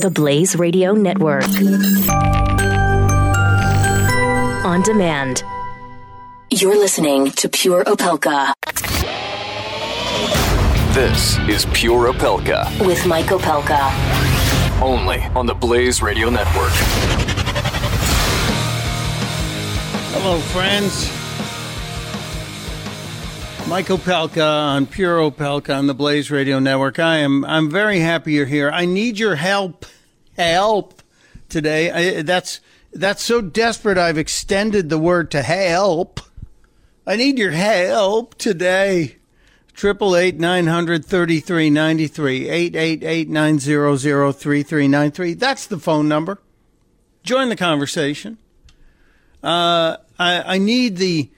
The Blaze Radio Network. On demand. You're listening to Pure Opelka. This is Pure Opelka. With Mike Opelka. Only on the Blaze Radio Network. Hello, friends. Mike Opelka on Pure Opelka on the Blaze Radio Network. I am I'm very happy you're here. I need your help. Help today. I, that's that's so desperate I've extended the word to help. I need your help today. Triple eight nine hundred thirty three ninety three eight eight eight nine zero zero three three nine three. That's the phone number. Join the conversation. Uh, I, I need the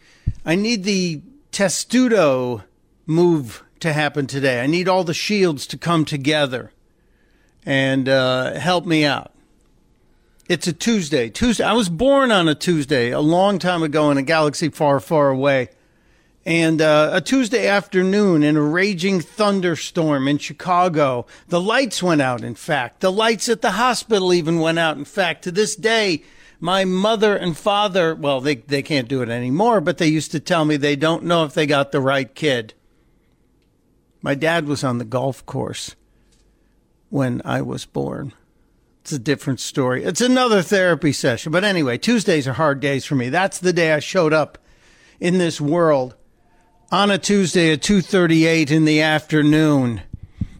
I need the testudo move to happen today. I need all the shields to come together and uh, help me out. It's a Tuesday. Tuesday. I was born on a Tuesday a long time ago in a galaxy far, far away and uh, a Tuesday afternoon in a raging thunderstorm in Chicago. The lights went out, in fact. The lights at the hospital even went out. In fact, to this day, my mother and father, well, they, they can't do it anymore, but they used to tell me they don't know if they got the right kid. My dad was on the golf course when I was born. It's a different story. It's another therapy session. But anyway, Tuesdays are hard days for me. That's the day I showed up in this world on a Tuesday at 2:38 in the afternoon.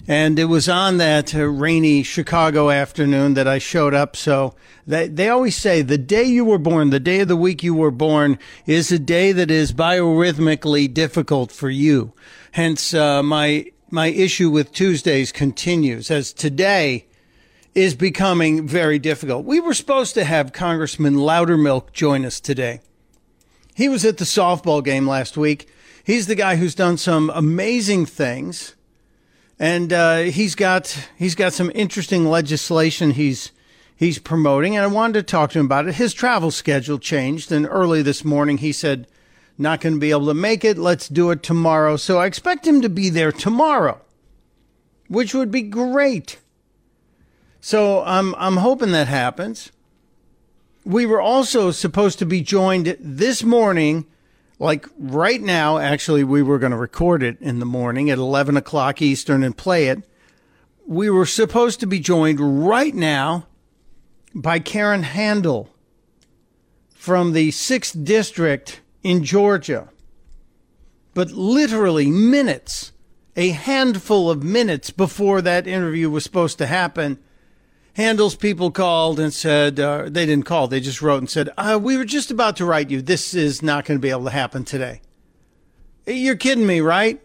And it was on that uh, rainy Chicago afternoon that I showed up. So they, they always say the day you were born, the day of the week you were born, is a day that is biorhythmically difficult for you. Hence, uh, my my issue with Tuesdays continues as today is becoming very difficult. We were supposed to have Congressman Loudermilk join us today. He was at the softball game last week he's the guy who's done some amazing things, and uh, he's got he's got some interesting legislation he's he's promoting. And I wanted to talk to him about it. His travel schedule changed, and early this morning he said, "Not going to be able to make it. Let's do it tomorrow." So I expect him to be there tomorrow, which would be great. So I'm I'm hoping that happens. We were also supposed to be joined this morning like right now, actually, we were going to record it in the morning at 11 o'clock Eastern and play it. We were supposed to be joined right now by Karen Handel from the 6th District in Georgia. But literally minutes, a handful of minutes before that interview was supposed to happen, Handel's people called and said, uh, they didn't call, they just wrote and said, uh, we were just about to write you. This is not going to be able to happen today. You're kidding me, right?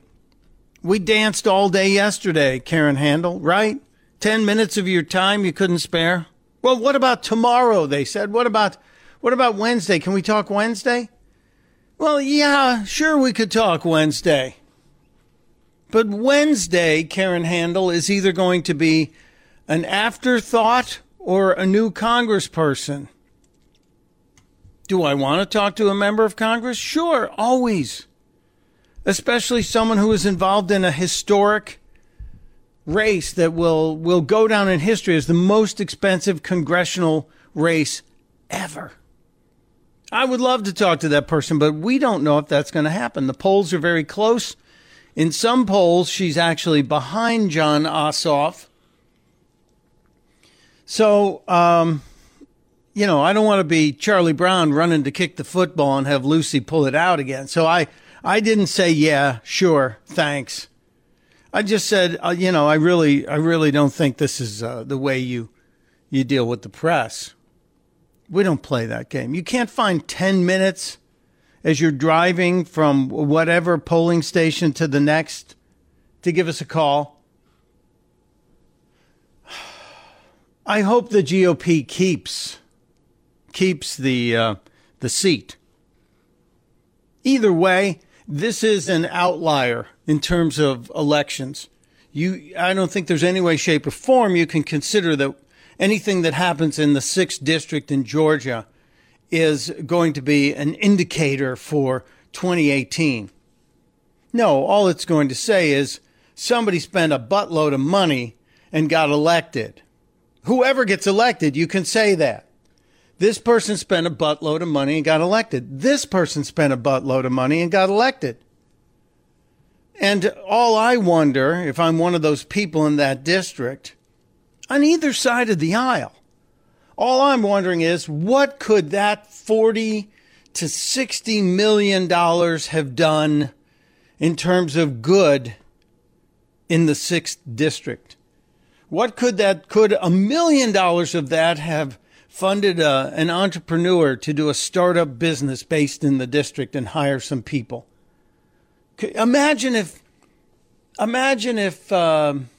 We danced all day yesterday, Karen Handel, right? 10 minutes of your time you couldn't spare. Well, what about tomorrow? They said. What about, what about Wednesday? Can we talk Wednesday? Well, yeah, sure we could talk Wednesday. But Wednesday, Karen Handel, is either going to be an afterthought or a new congressperson? Do I want to talk to a member of Congress? Sure, always. Especially someone who is involved in a historic race that will, will go down in history as the most expensive congressional race ever. I would love to talk to that person, but we don't know if that's going to happen. The polls are very close. In some polls, she's actually behind Jon Ossoff so, um, you know, I don't want to be Charlie Brown running to kick the football and have Lucy pull it out again. So I, I didn't say, yeah, sure, thanks. I just said, uh, you know, I really, I really don't think this is uh, the way you, you deal with the press. We don't play that game. You can't find 10 minutes as you're driving from whatever polling station to the next to give us a call. I hope the GOP keeps keeps the uh, the seat. Either way, this is an outlier in terms of elections. You, I don't think there's any way, shape, or form you can consider that anything that happens in the sixth district in Georgia is going to be an indicator for 2018. No, all it's going to say is somebody spent a buttload of money and got elected Whoever gets elected, you can say that. This person spent a buttload of money and got elected. This person spent a buttload of money and got elected. And all I wonder, if I'm one of those people in that district, on either side of the aisle, all I'm wondering is what could that 40 to 60 million dollars have done in terms of good in the 6th district? What could that could a million dollars of that have funded a, uh, an entrepreneur to do a startup business based in the district and hire some people? Imagine if, imagine if, um,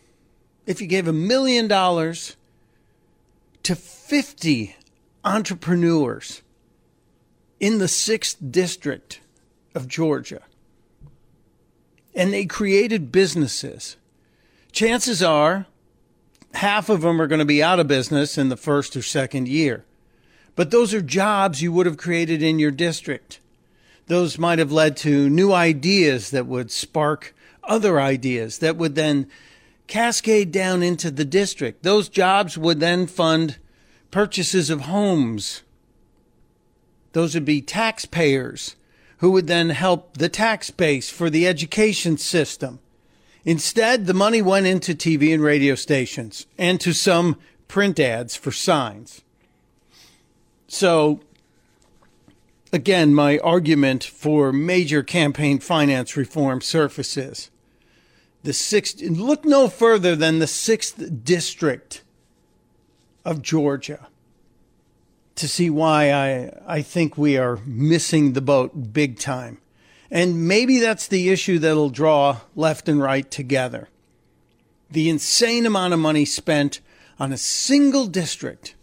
if you gave a million dollars to 50 entrepreneurs in the sixth district of Georgia and they created businesses. Chances are half of them are going to be out of business in the first or second year. But those are jobs you would have created in your district those might have led to new ideas that would spark other ideas that would then cascade down into the district. Those jobs would then fund purchases of homes. Those would be taxpayers who would then help the tax base for the education system. Instead, the money went into TV and radio stations and to some print ads for signs. So Again, my argument for major campaign finance reform surfaces. The sixth, look no further than the sixth district of Georgia to see why I, I think we are missing the boat big time. And maybe that's the issue that'll draw left and right together. The insane amount of money spent on a single district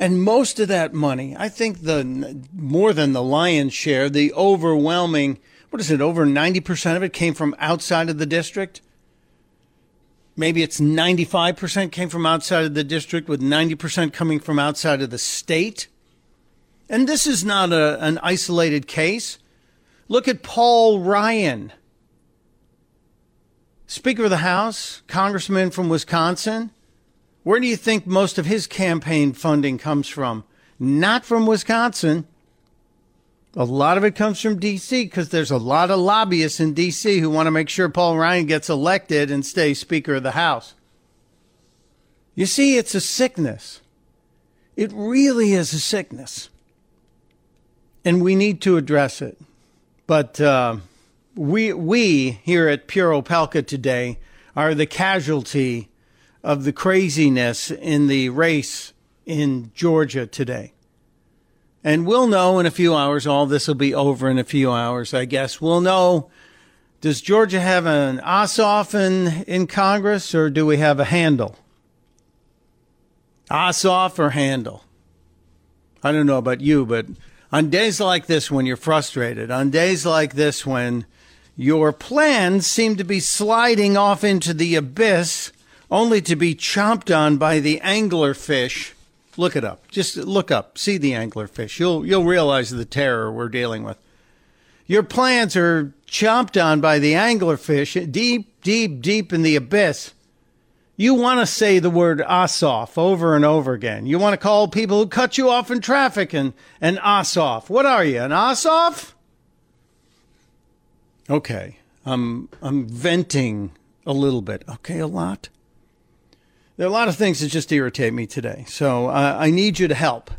and most of that money, I think the more than the lion's share, the overwhelming, what is it, over 90% of it came from outside of the district? Maybe it's 95% came from outside of the district, with 90% coming from outside of the state. And this is not a, an isolated case. Look at Paul Ryan, Speaker of the House, Congressman from Wisconsin. Where do you think most of his campaign funding comes from? Not from Wisconsin. A lot of it comes from D.C. because there's a lot of lobbyists in D.C. who want to make sure Paul Ryan gets elected and stays Speaker of the House. You see, it's a sickness. It really is a sickness. And we need to address it. But uh, we, we here at Pure Opelka today are the casualty of the craziness in the race in Georgia today. And we'll know in a few hours, all this will be over in a few hours, I guess. We'll know does Georgia have an Ossoff in, in Congress or do we have a handle? Ossoff or handle? I don't know about you, but on days like this when you're frustrated, on days like this when your plans seem to be sliding off into the abyss, only to be chomped on by the anglerfish. Look it up. Just look up. See the anglerfish. You'll you'll realize the terror we're dealing with. Your plans are chomped on by the anglerfish deep, deep, deep in the abyss. You want to say the word Ossoff over and over again. You want to call people who cut you off in traffic and an Ossoff. What are you, an Ossoff? Okay, I'm I'm venting a little bit. Okay, a lot. There are a lot of things that just irritate me today. So uh, I need you to help.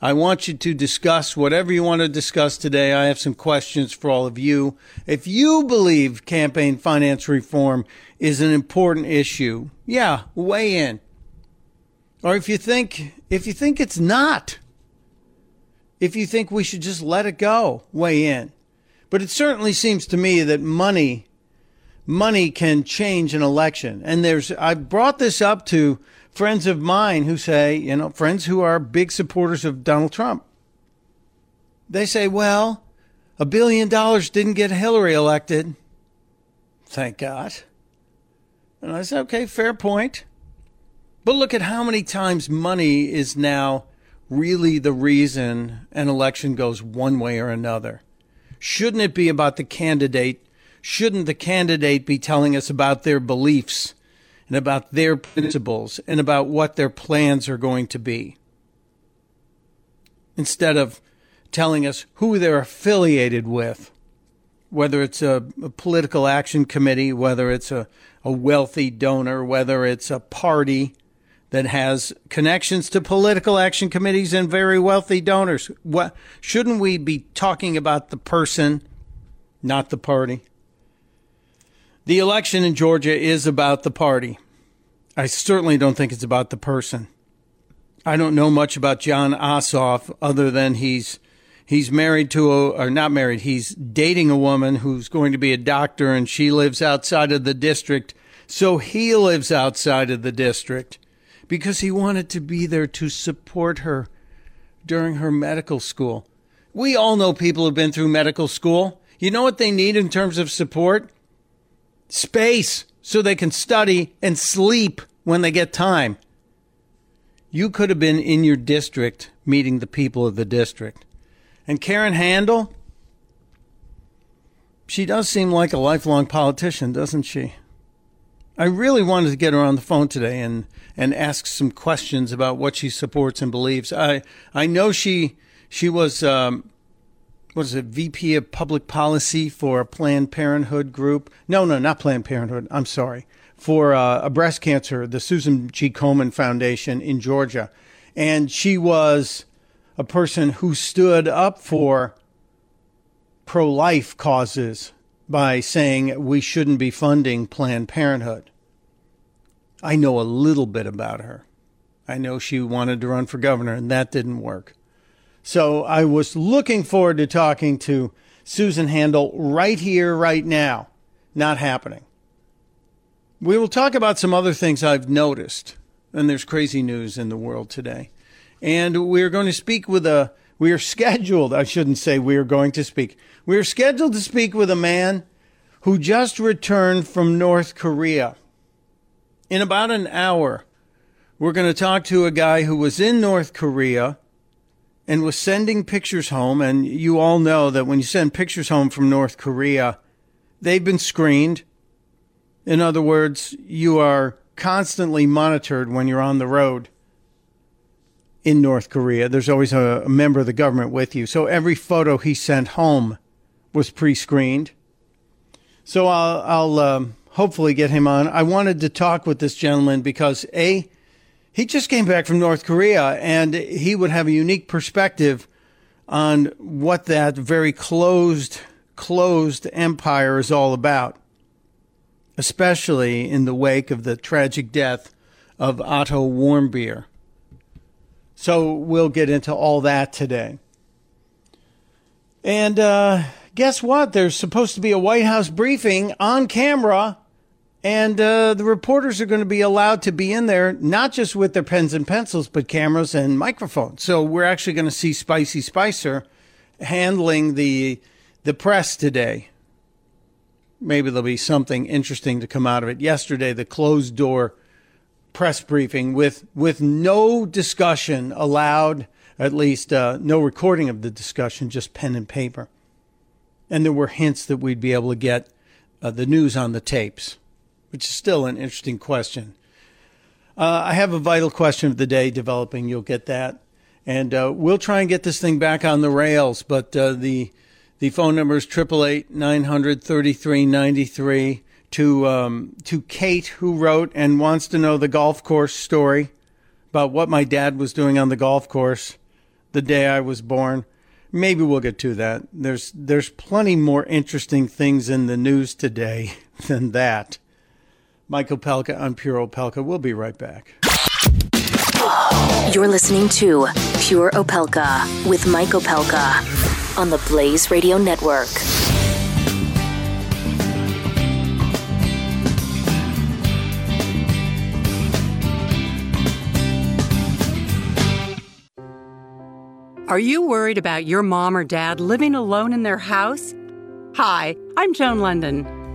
I want you to discuss whatever you want to discuss today. I have some questions for all of you. If you believe campaign finance reform is an important issue, yeah, weigh in. Or if you think if you think it's not, if you think we should just let it go, weigh in. But it certainly seems to me that money money can change an election. And there's, I brought this up to friends of mine who say, you know, friends who are big supporters of Donald Trump. They say, well, a billion dollars didn't get Hillary elected. Thank God. And I said, okay, fair point. But look at how many times money is now really the reason an election goes one way or another. Shouldn't it be about the candidate Shouldn't the candidate be telling us about their beliefs and about their principles and about what their plans are going to be. Instead of telling us who they're affiliated with, whether it's a, a political action committee, whether it's a, a wealthy donor, whether it's a party that has connections to political action committees and very wealthy donors. What shouldn't we be talking about the person, not the party? The election in Georgia is about the party. I certainly don't think it's about the person. I don't know much about Jon Ossoff other than he's he's married to a or not married, he's dating a woman who's going to be a doctor and she lives outside of the district. So he lives outside of the district because he wanted to be there to support her during her medical school. We all know people who've been through medical school. You know what they need in terms of support? Space so they can study and sleep when they get time. You could have been in your district meeting the people of the district. And Karen Handel, she does seem like a lifelong politician, doesn't she? I really wanted to get her on the phone today and, and ask some questions about what she supports and believes. I I know she she was um, what is it, VP of Public Policy for a Planned Parenthood group. No, no, not Planned Parenthood. I'm sorry. For uh, a breast cancer, the Susan G. Komen Foundation in Georgia. And she was a person who stood up for pro life causes by saying we shouldn't be funding Planned Parenthood. I know a little bit about her. I know she wanted to run for governor, and that didn't work. So I was looking forward to talking to Susan Handel right here, right now. Not happening. We will talk about some other things I've noticed, and there's crazy news in the world today. And we're going to speak with a, we are scheduled, I shouldn't say we are going to speak. We are scheduled to speak with a man who just returned from North Korea. In about an hour, we're going to talk to a guy who was in North Korea and was sending pictures home. And you all know that when you send pictures home from North Korea, they've been screened. In other words, you are constantly monitored when you're on the road in North Korea. There's always a, a member of the government with you. So every photo he sent home was pre screened. So I'll, I'll um, hopefully get him on. I wanted to talk with this gentleman because A, he just came back from North Korea and he would have a unique perspective on what that very closed, closed empire is all about, especially in the wake of the tragic death of Otto Warmbier. So we'll get into all that today. And uh, guess what? There's supposed to be a White House briefing on camera and uh, the reporters are going to be allowed to be in there, not just with their pens and pencils, but cameras and microphones. So we're actually going to see Spicy Spicer handling the the press today. Maybe there'll be something interesting to come out of it. Yesterday, the closed door press briefing with with no discussion allowed, at least uh, no recording of the discussion, just pen and paper. And there were hints that we'd be able to get uh, the news on the tapes which is still an interesting question. Uh, I have a vital question of the day developing. You'll get that. And uh, we'll try and get this thing back on the rails. But uh, the the phone number is 888 900 3393 to, um, to Kate, who wrote and wants to know the golf course story about what my dad was doing on the golf course the day I was born. Maybe we'll get to that. There's, there's plenty more interesting things in the news today than that. Mike Opelka on Pure Opelka. We'll be right back. You're listening to Pure Opelka with Mike Opelka on the Blaze Radio Network. Are you worried about your mom or dad living alone in their house? Hi, I'm Joan Lunden.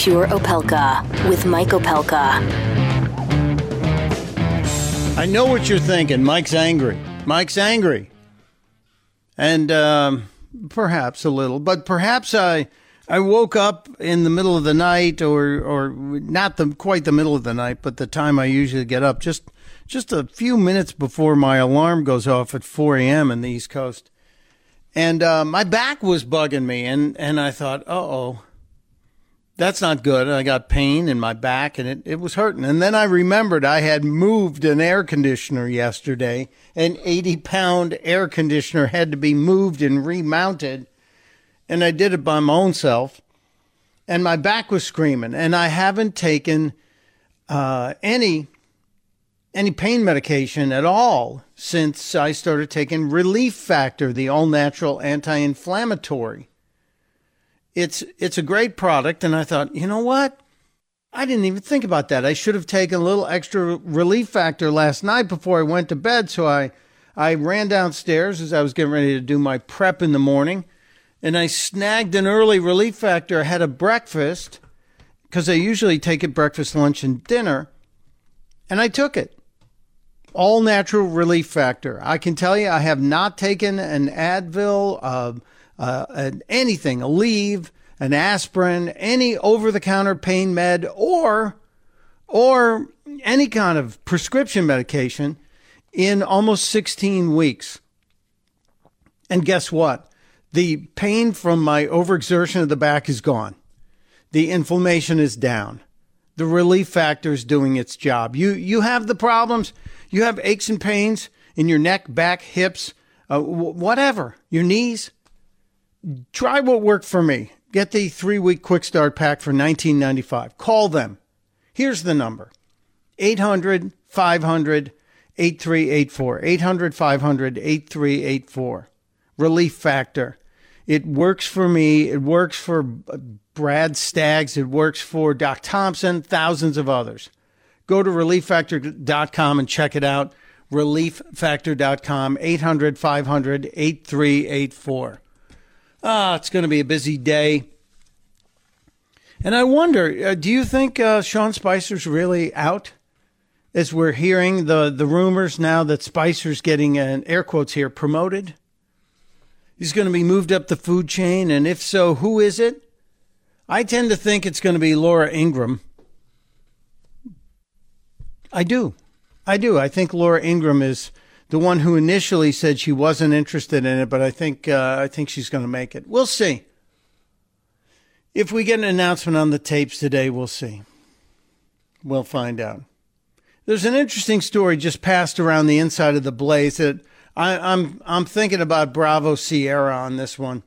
Pure Opelka with Mike Opelka. I know what you're thinking. Mike's angry. Mike's angry. And um, perhaps a little, but perhaps I I woke up in the middle of the night or or not the quite the middle of the night, but the time I usually get up just just a few minutes before my alarm goes off at 4 a.m. in the East Coast. And uh, my back was bugging me, and, and I thought, uh oh, that's not good. I got pain in my back and it, it was hurting. And then I remembered I had moved an air conditioner yesterday. An 80 pound air conditioner had to be moved and remounted. And I did it by my own self. And my back was screaming. And I haven't taken uh, any any pain medication at all since I started taking Relief Factor, the all natural anti inflammatory it's it's a great product. And i thought you know what? I didn't even think about that. I should have taken a little extra relief factor last night before i went to bed. So i i ran downstairs as i was getting ready to do my prep in the morning. And i snagged an early relief factor I had a breakfast because i usually take it breakfast lunch and dinner. And i took it. All natural relief factor. I can tell you i have not taken an advil uh, uh, an, anything, Aleve, an aspirin, any over-the-counter pain med, or or any kind of prescription medication in almost 16 weeks. And guess what? The pain from my overexertion of the back is gone. The inflammation is down. The relief factor is doing its job. You you have the problems. You have aches and pains in your neck, back, hips, uh, whatever, your knees try what worked for me. Get the three week quick start pack for $19.95. Call them. Here's the number 800 500 8384. 800 500 8384. Relief Factor. It works for me. It works for Brad Staggs. It works for Doc Thompson, thousands of others. Go to relieffactor.com and check it out. Relieffactor.com, 800 500 8384. Ah, it's going to be a busy day. And I wonder, uh, do you think uh, Sean Spicer's really out? As we're hearing the, the rumors now that Spicer's getting an air quotes here promoted, he's going to be moved up the food chain, and if so, who is it? I tend to think it's going to be Laura Ingraham. I do, I do. I think Laura Ingraham is the one who initially said she wasn't interested in it, but I think uh, I think she's going to make it. We'll see. If we get an announcement on the tapes today, we'll see. We'll find out. There's an interesting story just passed around the inside of the Blaze that I, I'm I'm thinking about Bravo Sierra on this one.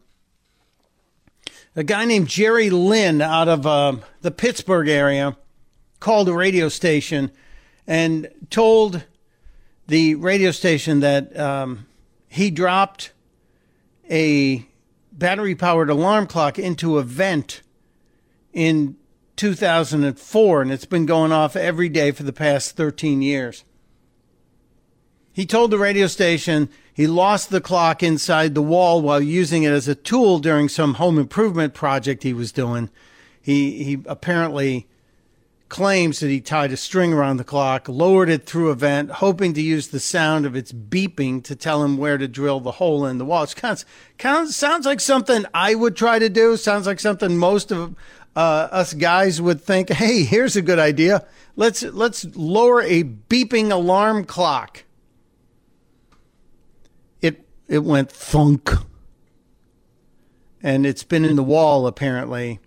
A guy named Jerry Lynn out of uh, the Pittsburgh area called a radio station and told the radio station that um, he dropped a battery powered alarm clock into a vent in 2004, and it's been going off every day for the past 13 years. He told the radio station he lost the clock inside the wall while using it as a tool during some home improvement project he was doing. He, he apparently claims that he tied a string around the clock, lowered it through a vent, hoping to use the sound of its beeping to tell him where to drill the hole in the wall. It of sounds like something I would try to do. Sounds like something most of uh, us guys would think, "Hey, here's a good idea. Let's let's lower a beeping alarm clock." It it went thunk, and it's been in the wall apparently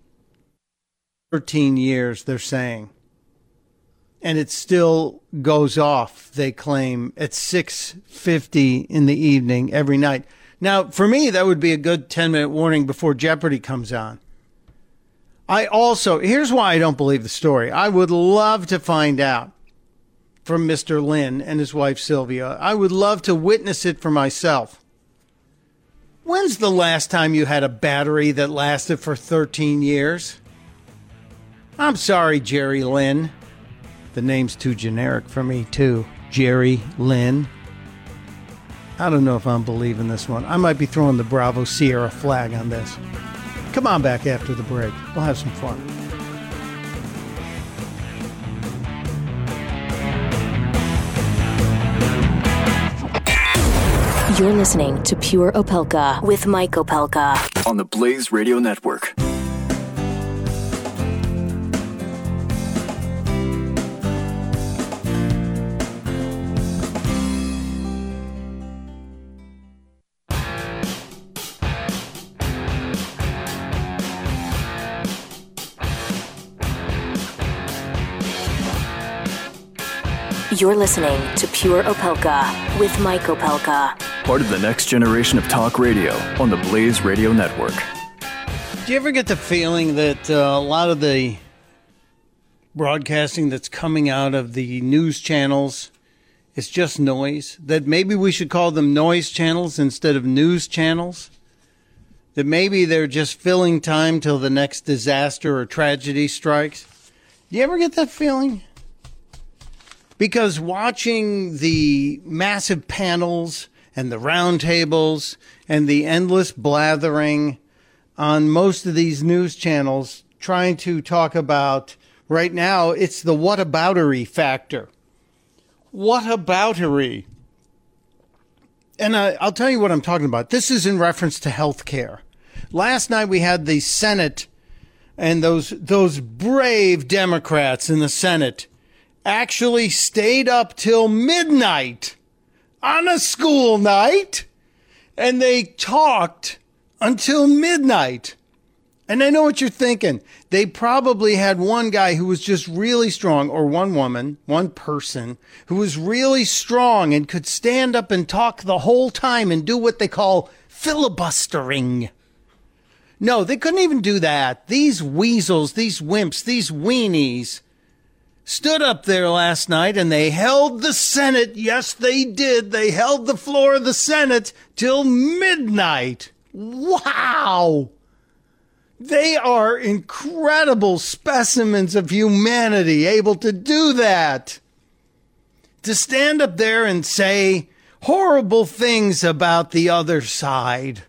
13 years, they're saying and it still goes off they claim at 6:50 in the evening every night. Now for me that would be a good 10 minute warning before jeopardy comes on. I also here's why i don't believe the story. I would love to find out from mr lynn and his wife sylvia. I would love to witness it for myself. When's the last time you had a battery that lasted for 13 years? I'm sorry, Jerry Lynn. The name's too generic for me, too. Jerry Lynn. I don't know if I'm believing this one. I might be throwing the Bravo Sierra flag on this. Come on back after the break. We'll have some fun. You're listening to Pure Opelka with Mike Opelka. On the Blaze Radio Network. You're listening to Pure Opelka with Mike Opelka. Part of the next generation of talk radio on the Blaze Radio Network. Do you ever get the feeling that uh, a lot of the broadcasting that's coming out of the news channels is just noise? That maybe we should call them noise channels instead of news channels? That maybe they're just filling time till the next disaster or tragedy strikes? Do you ever get that feeling? Because watching the massive panels and the roundtables and the endless blathering on most of these news channels trying to talk about right now it's the whataboutery factor. Whataboutery. And I, i'll tell you what i'm talking about. This is in reference to health care last night we had the senate and those those brave democrats in the senate actually stayed up till midnight on a school night and they talked until midnight. And I know what you're thinking. They probably had one guy who was just really strong, or one woman, one person who was really strong and could stand up and talk the whole time and do what they call filibustering. No, they couldn't even do that. These weasels, these wimps, these weenies stood up there last night and they held the Senate. Yes, they did. They held the floor of the Senate till midnight. Wow. They are incredible specimens of humanity able to do that. To stand up there and say horrible things about the other side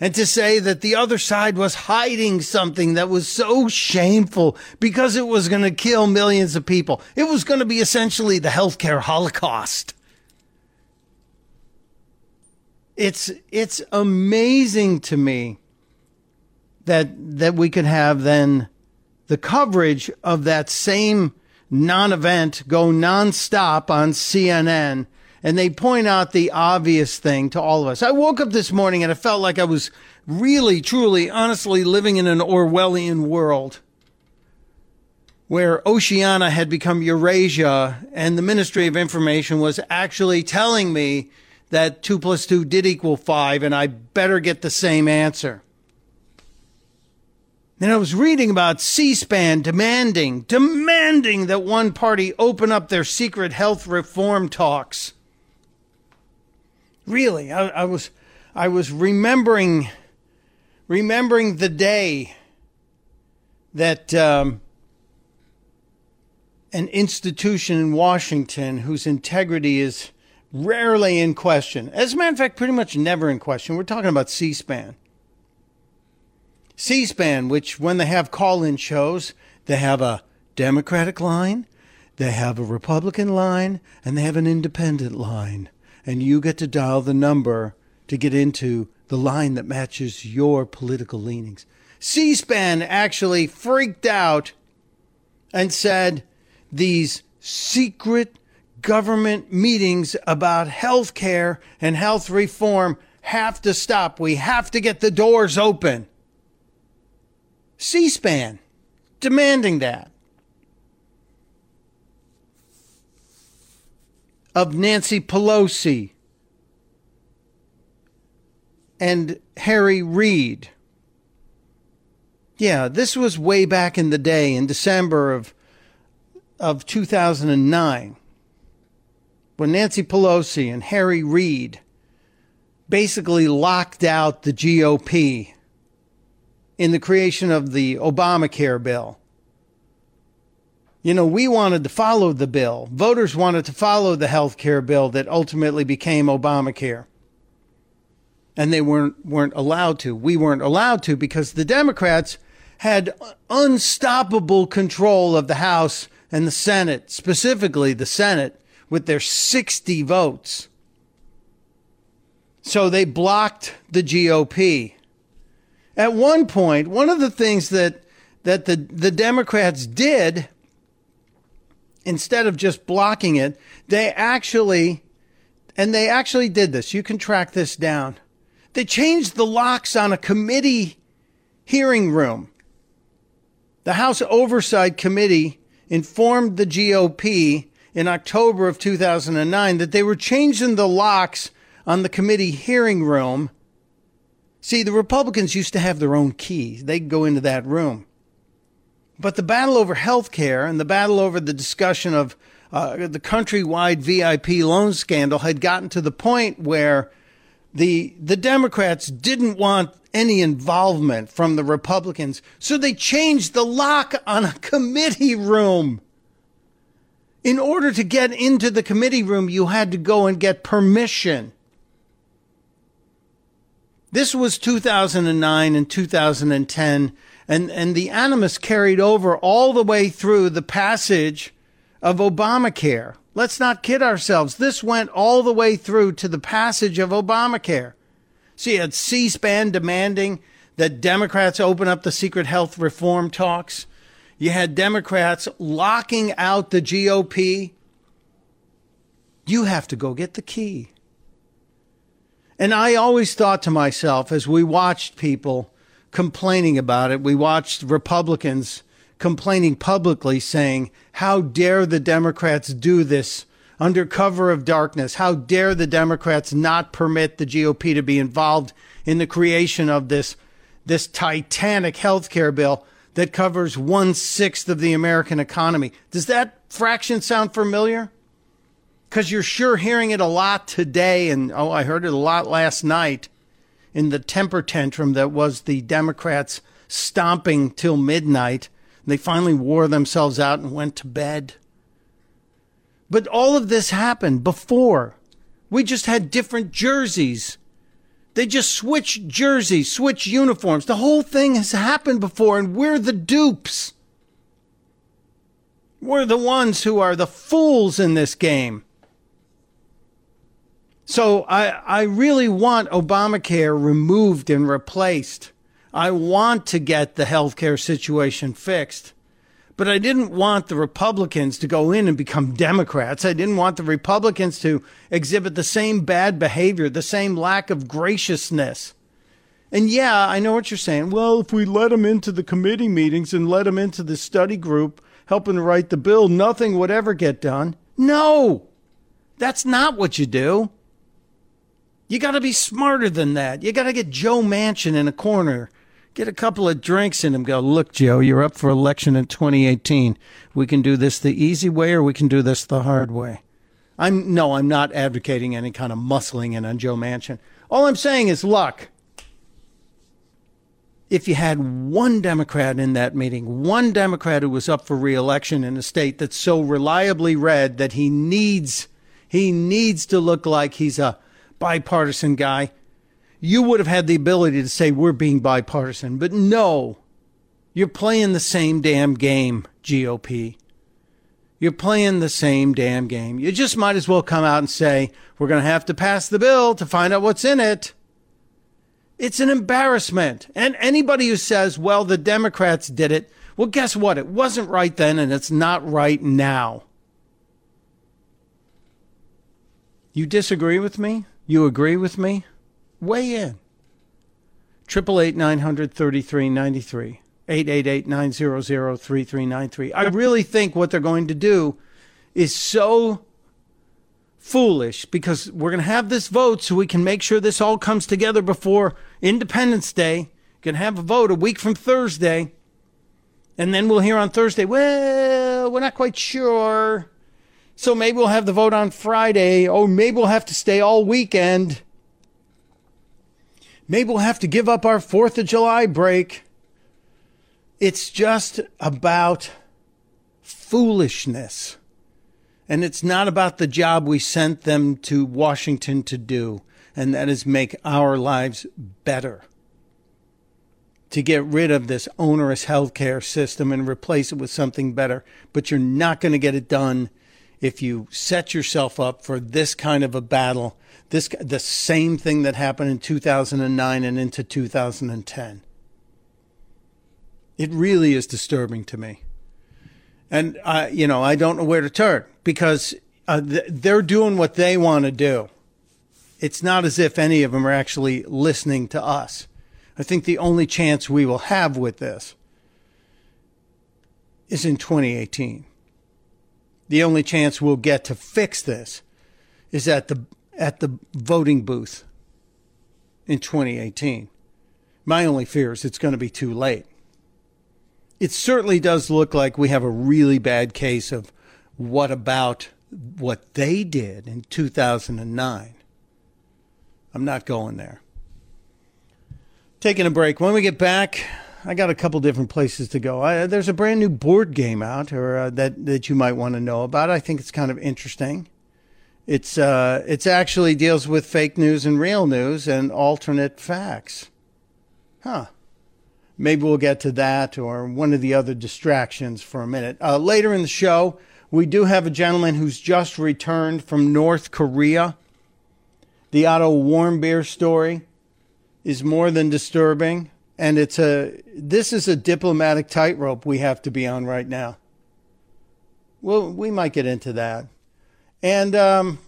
and to say that the other side was hiding something that was so shameful because it was going to kill millions of people. It was going to be essentially the healthcare holocaust. It's it's amazing to me that that we could have then the coverage of that same non-event go nonstop on CNN and they point out the obvious thing to all of us. I woke up this morning and I felt like I was really, truly, honestly living in an Orwellian world where Oceania had become Eurasia and the Ministry of Information was actually telling me that two plus two did equal five and I better get the same answer. Then I was reading about C-SPAN demanding, demanding that one party open up their secret health reform talks really, I, I was, I was remembering, remembering the day that um, an institution in Washington whose integrity is rarely in question. As a matter of fact, pretty much never in question. We're talking about C SPAN. C SPAN, which when they have call in shows, they have a Democratic line, they have a Republican line, and they have an independent line and you get to dial the number to get into the line that matches your political leanings. C SPAN actually freaked out and said these secret government meetings about health care and health reform have to stop. We have to get the doors open. C SPAN demanding that. Of Nancy Pelosi and Harry Reid. Yeah, this was way back in the day in December of of 2009 when Nancy Pelosi and Harry Reid basically locked out the GOP in the creation of the Obamacare bill. You know, we wanted to follow the bill. Voters wanted to follow the health care bill that ultimately became Obamacare. And they weren't, weren't allowed to. We weren't allowed to because the Democrats had unstoppable control of the House and the Senate, specifically the Senate, with their 60 votes. So they blocked the GOP. At one point, one of the things that, that the, the Democrats did instead of just blocking it, they actually, and they actually did this. You can track this down. They changed the locks on a committee hearing room. The House Oversight Committee informed the GOP in October of 2009 that they were changing the locks on the committee hearing room. See, the Republicans used to have their own key. They'd go into that room. But the battle over health care and the battle over the discussion of uh, the countrywide VIP loan scandal had gotten to the point where the the Democrats didn't want any involvement from the Republicans, so they changed the lock on a committee room. In order to get into the committee room, you had to go and get permission. This was 2009 and 2010 and, and the animus carried over all the way through the passage of Obamacare. Let's not kid ourselves. This went all the way through to the passage of Obamacare. So you had C SPAN demanding that Democrats open up the secret health reform talks. You had Democrats locking out the GOP. You have to go get the key. And I always thought to myself as we watched people complaining about it. We watched Republicans complaining publicly saying, How dare the Democrats do this under cover of darkness? How dare the Democrats not permit the GOP to be involved in the creation of this, this titanic health care bill that covers one sixth of the American economy? Does that fraction sound familiar? Because you're sure hearing it a lot today, and oh, I heard it a lot last night in the temper tantrum that was the Democrats stomping till midnight. They finally wore themselves out and went to bed. But all of this happened before. We just had different jerseys. They just switched jerseys, switched uniforms. The whole thing has happened before, and we're the dupes. We're the ones who are the fools in this game. So I, I really want Obamacare removed and replaced. I want to get the healthcare situation fixed. But I didn't want the Republicans to go in and become Democrats. I didn't want the Republicans to exhibit the same bad behavior, the same lack of graciousness. And yeah, I know what you're saying. Well, if we let them into the committee meetings and let them into the study group helping to write the bill, nothing would ever get done. No, that's not what you do. You got to be smarter than that. You got to get Joe Manchin in a corner, get a couple of drinks in him, go, look, Joe, you're up for election in 2018. We can do this the easy way or we can do this the hard way. I'm no, I'm not advocating any kind of muscling in on Joe Manchin. All I'm saying is luck. If you had one Democrat in that meeting, one Democrat who was up for reelection in a state that's so reliably red that he needs he needs to look like he's a bipartisan guy, you would have had the ability to say we're being bipartisan. But no, you're playing the same damn game, GOP. You're playing the same damn game. You just might as well come out and say, we're going to have to pass the bill to find out what's in it. It's an embarrassment. And anybody who says, well, the Democrats did it, well, guess what? It wasn't right then and it's not right now. You disagree with me? You agree with me? Weigh in. Triple eight nine hundred thirty three ninety three. 888-900-3393. I really think what they're going to do is so foolish because we're going to have this vote so we can make sure this all comes together before Independence Day. Can have a vote a week from Thursday. And then we'll hear on Thursday, well, we're not quite sure. So maybe we'll have the vote on Friday. or maybe we'll have to stay all weekend. Maybe we'll have to give up our 4th of July break. It's just about foolishness. And it's not about the job we sent them to Washington to do, and that is make our lives better. To get rid of this onerous healthcare system and replace it with something better. But you're not going to get it done if you set yourself up for this kind of a battle, this the same thing that happened in 2009 and into 2010. It really is disturbing to me. And, uh, you know, I don't know where to turn because uh, th- they're doing what they want to do. It's not as if any of them are actually listening to us. I think the only chance we will have with this is in 2018. The only chance we'll get to fix this is at the at the voting booth in 2018. My only fear is it's going to be too late it certainly does look like we have a really bad case of what about what they did in 2009. I'm not going there. Taking a break. When we get back, I got a couple different places to go. I, there's a brand new board game out, or uh, that that you might want to know about. I think it's kind of interesting. It's uh, it's actually deals with fake news and real news and alternate facts. Huh maybe we'll get to that or one of the other distractions for a minute. Uh, later in the show, we do have a gentleman who's just returned from North Korea. The Otto Warmbier story is more than disturbing, and it's a this is a diplomatic tightrope we have to be on right now. Well, we might get into that, and um,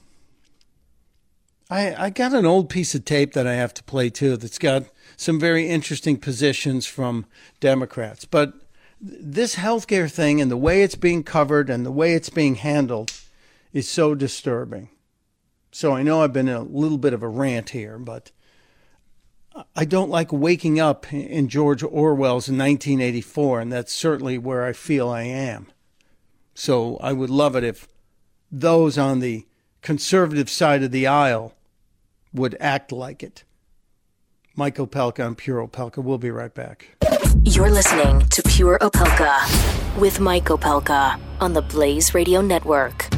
I I got an old piece of tape that I have to play too. That's got some very interesting positions from Democrats. But this healthcare thing and the way it's being covered and the way it's being handled is so disturbing. So I know I've been in a little bit of a rant here, but I don't like waking up in George Orwell's 1984, and that's certainly where I feel I am. So I would love it if those on the conservative side of the aisle would act like it. Mike Opelka on Pure Opelka. We'll be right back. You're listening to Pure Opelka with Mike Opelka on the Blaze Radio Network.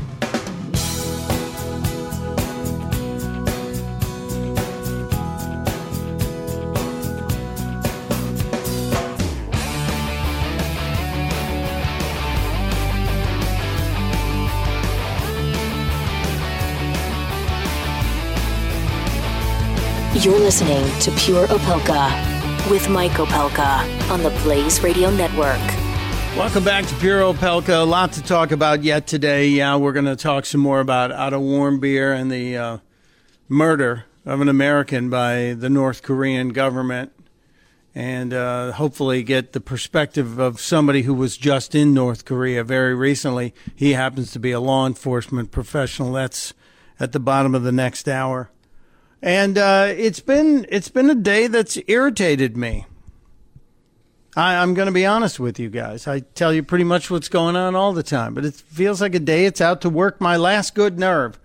You're listening to Pure Opelka with Mike Opelka on the Blaze Radio Network. Welcome back to Pure Opelka. A lot to talk about yet today. Yeah, we're going to talk some more about Otto Warmbier and the uh, murder of an American by the North Korean government, and uh, hopefully get the perspective of somebody who was just in North Korea very recently. He happens to be a law enforcement professional. That's at the bottom of the next hour and uh, it's been it's been a day that's irritated me. I, I'm going to be honest with you guys. I tell you pretty much what's going on all the time, but it feels like a day it's out to work my last good nerve.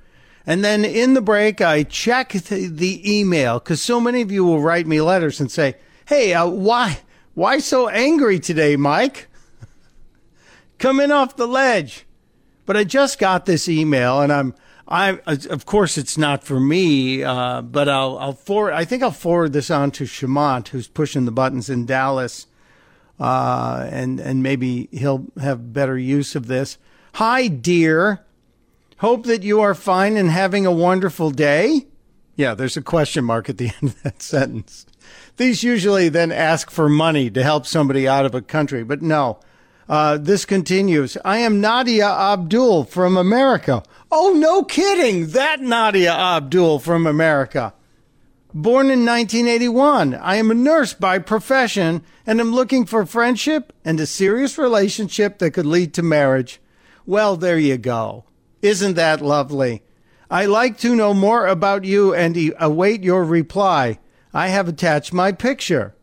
And then in the break, I check the email because so many of you will write me letters and say, "Hey, uh, why why so angry today, Mike? Coming off the ledge." But I just got this email, and I'm I, of course, it's not for me, uh, but I'll, I'll forward. I think I'll forward this on to Shamant, who's pushing the buttons in Dallas, uh, and and maybe he'll have better use of this. Hi, dear. Hope that you are fine and having a wonderful day. Yeah, there's a question mark at the end of that sentence. These usually then ask for money to help somebody out of a country, but no. Uh, this continues. I am Nadia Abdul from America. Oh, no kidding. That Nadia Abdul from America. Born in 1981, I am a nurse by profession and am looking for friendship and a serious relationship that could lead to marriage. Well, there you go. Isn't that lovely? I like to know more about you and await your reply. I have attached my picture.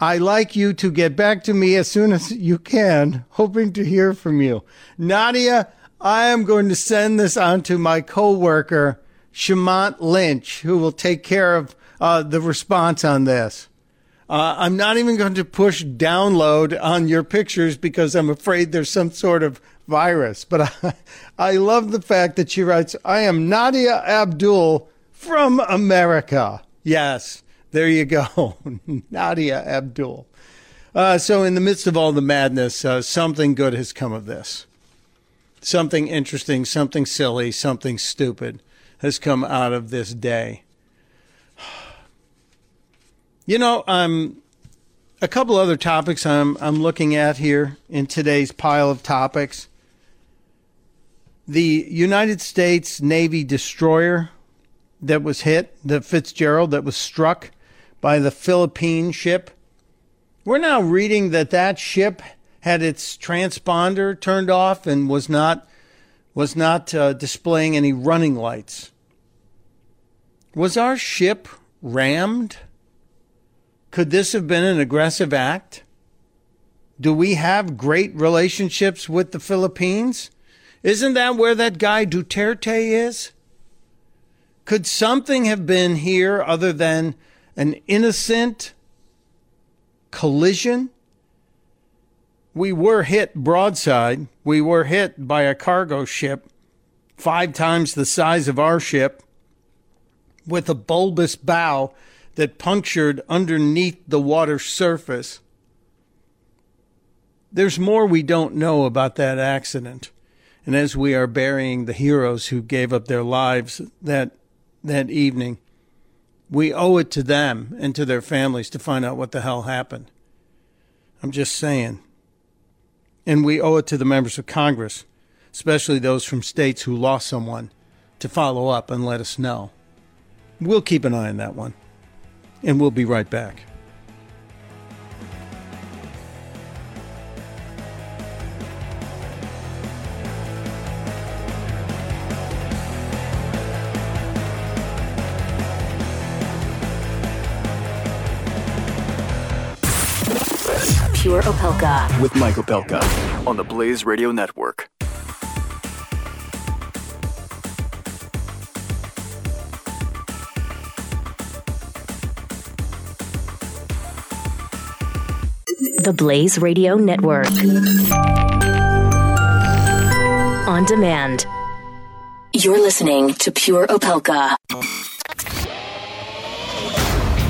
I like you to get back to me as soon as you can, hoping to hear from you. Nadia, I am going to send this on to my coworker, Shamant Lynch, who will take care of uh, the response on this. Uh, I'm not even going to push download on your pictures because I'm afraid there's some sort of virus. But I, I love the fact that she writes, I am Nadia Abdul from America. Yes, there you go. Nadia Abdul. Uh, so, in the midst of all the madness, uh, something good has come of this. Something interesting, something silly, something stupid has come out of this day. You know, um, a couple other topics I'm I'm looking at here in today's pile of topics. The United States Navy destroyer that was hit, the Fitzgerald that was struck by the Philippine ship. We're now reading that that ship had its transponder turned off and was not was not uh, displaying any running lights. Was our ship rammed? Could this have been an aggressive act? Do we have great relationships with the Philippines? Isn't that where that guy Duterte is? Could something have been here other than an innocent collision? We were hit broadside. We were hit by a cargo ship five times the size of our ship with a bulbous bow that punctured underneath the water's surface. There's more we don't know about that accident. And as we are burying the heroes who gave up their lives that that evening, we owe it to them and to their families to find out what the hell happened. I'm just saying. And we owe it to the members of Congress, especially those from states who lost someone, to follow up and let us know. We'll keep an eye on that one and we'll be right back. Pure Opelka. With Mike Opelka on the Blaze Radio Network. The Blaze Radio Network. On demand. You're listening to Pure Opelka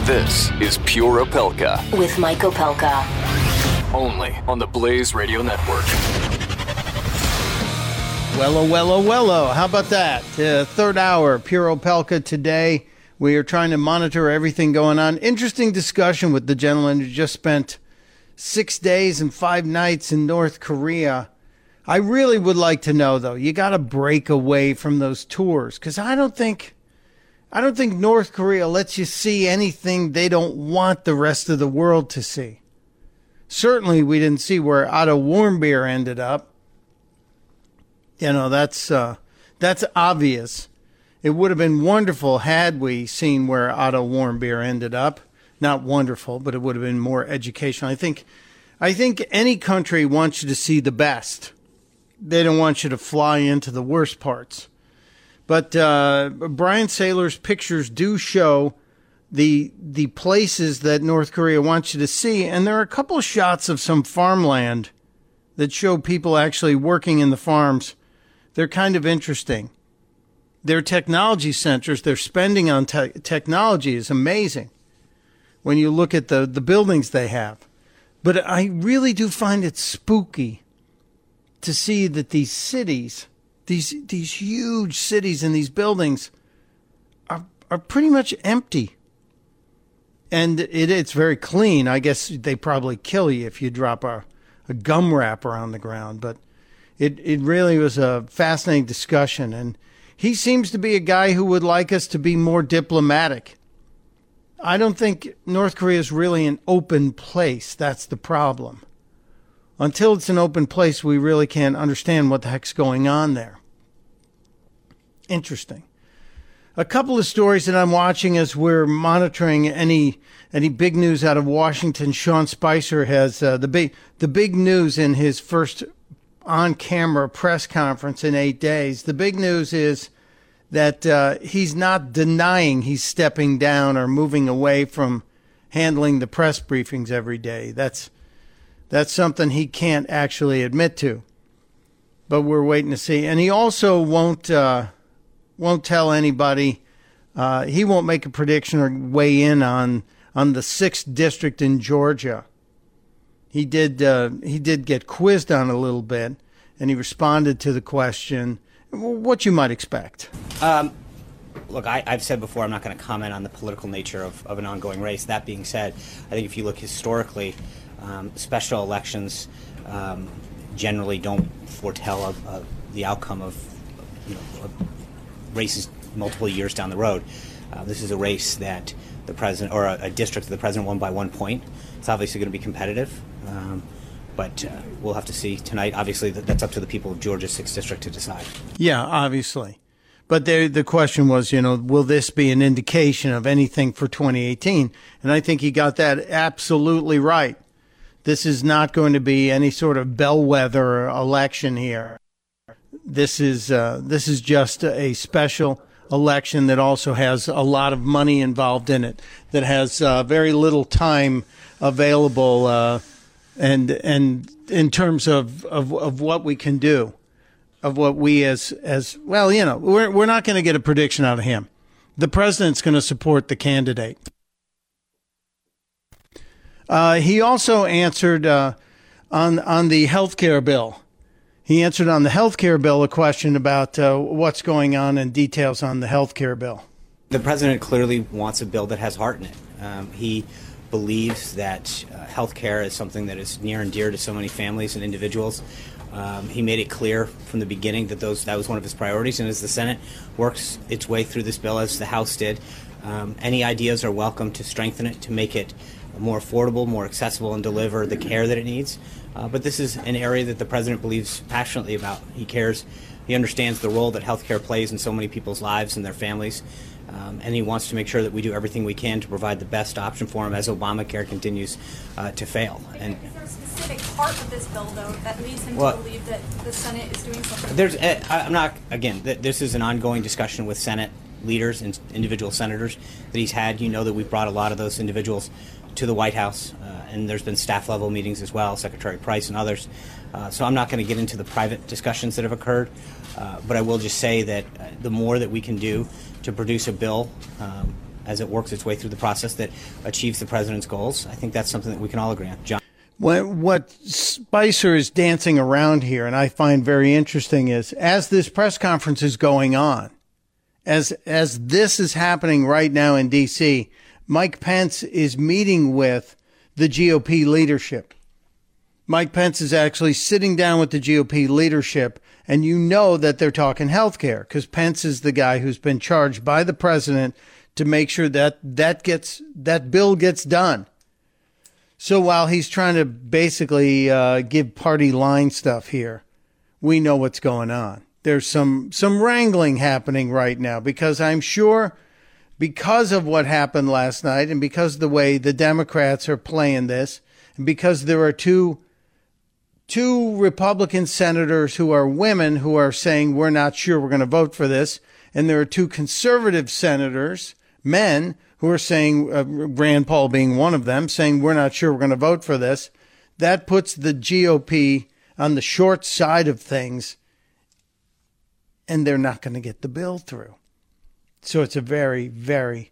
This is Pure Opelka, with Mike Opelka. Only on the Blaze Radio Network. Wello, wello, wello. How about that? Uh, third hour, Pure Opelka today. We are trying to monitor everything going on. Interesting discussion with the gentleman who just spent six days and five nights in North Korea. I really would like to know, though. You got to break away from those tours because I don't think, I don't think North Korea lets you see anything they don't want the rest of the world to see. Certainly, we didn't see where Otto Warmbier ended up. You know, that's uh, that's obvious. It would have been wonderful had we seen where Otto Warmbier ended up. Not wonderful, but it would have been more educational. I think, I think any country wants you to see the best. They don't want you to fly into the worst parts. But uh, Brian Saylor's pictures do show the the places that North Korea wants you to see, and there are a couple shots of some farmland that show people actually working in the farms. They're kind of interesting. Their technology centers, their spending on te- technology is amazing when you look at the, the buildings they have. But I really do find it spooky to see that these cities, these these huge cities and these buildings are are pretty much empty. And it, it's very clean. I guess they probably kill you if you drop a, a gum wrapper on the ground. But it, it really was a fascinating discussion. And he seems to be a guy who would like us to be more diplomatic. I don't think North Korea is really an open place. That's the problem. Until it's an open place, we really can't understand what the heck's going on there. Interesting. A couple of stories that I'm watching as we're monitoring any any big news out of Washington. Sean Spicer has uh, the big the big news in his first on camera press conference in eight days. The big news is that uh, he's not denying he's stepping down or moving away from handling the press briefings every day. That's that's something he can't actually admit to. But we're waiting to see. And he also won't uh, won't tell anybody. Uh, he won't make a prediction or weigh in on on the sixth district in Georgia. He did uh, he did get quizzed on a little bit, and he responded to the question what you might expect. Um, look, I, have said before I'm not going to comment on the political nature of, of, an ongoing race. That being said, I think if you look historically, um, special elections um, generally don't foretell of, the outcome of, you know, races multiple years down the road. Uh, this is a race that the president or a, a, district that the president won by one point. It's obviously going to be competitive. Um, but uh, we'll have to see tonight. Obviously, that's up to the people of Georgia's 6th District to decide. Yeah, obviously. But there, the question was, you know, will this be an indication of anything for 2018? And I think he got that absolutely right. This is not going to be any sort of bellwether election here. This is uh, this is just a special election that also has a lot of money involved in it. That has uh, very little time available uh, and and in terms of, of, of what we can do, of what we as as well, you know, we're we're not going to get a prediction out of him. The president's going to support the candidate. Uh, he also answered uh, on on the health care bill. He answered on the health care bill a question about uh, what's going on and details on the health care bill. The president clearly wants a bill that has heart in it. Um, he believes that uh, health care is something that is near and dear to so many families and individuals. Um, he made it clear from the beginning that those that was one of his priorities, and as the Senate works its way through this bill, as the House did, um, any ideas are welcome to strengthen it, to make it more affordable, more accessible, and deliver the care that it needs. Uh, but this is an area that the president believes passionately about. He cares, he understands the role that healthcare plays in so many people's lives and their families. Um, and he wants to make sure that we do everything we can to provide the best option for him as Obamacare continues uh, to fail. And is there a specific part of this bill, though, that leads him well, to believe that the Senate is doing something? There's, uh, I'm not again. Th- this is an ongoing discussion with Senate leaders and individual senators that he's had. You know that we've brought a lot of those individuals to the White House, uh, and there's been staff level meetings as well, Secretary Price and others. Uh, so I'm not going to get into the private discussions that have occurred, uh, but I will just say that the more that we can do to produce a bill um, as it works its way through the process that achieves the president's goals. I think that's something that we can all agree on. John. What Spicer is dancing around here, and I find very interesting, is as this press conference is going on, as as this is happening right now in D.C., Mike Pence is meeting with the GOP leadership. Mike Pence is actually sitting down with the GOP leadership and you know that they're talking health care because Pence is the guy who's been charged by the president to make sure that that gets that bill gets done. So while he's trying to basically uh, give party line stuff here, we know what's going on. There's some some wrangling happening right now because I'm sure because of what happened last night and because the way the Democrats are playing this and because there are two two Republican senators who are women who are saying, we're not sure we're going to vote for this. And there are two conservative senators, men, who are saying, uh, Rand Paul being one of them, saying, we're not sure we're going to vote for this. That puts the GOP on the short side of things, and they're not going to get the bill through. So it's a very, very,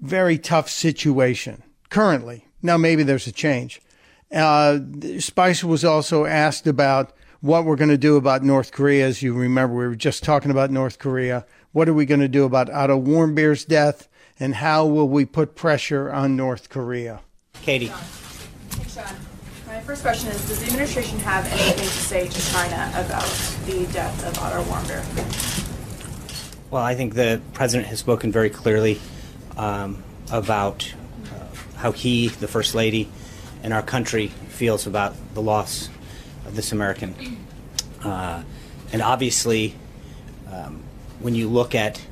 very tough situation currently. Now, maybe there's a change. Uh, Spicer was also asked about what we're going to do about North Korea. As you remember, we were just talking about North Korea. What are we going to do about Otto Warmbier's death? And how will we put pressure on North Korea? Katie. Hey, Sean. My first question is Does the administration have anything to say to China about the death of Otto Warmbier? Well, I think the president has spoken very clearly um, about uh, how he, the first lady, and our country feels about the loss of this American. Uh, and obviously, um, when you look at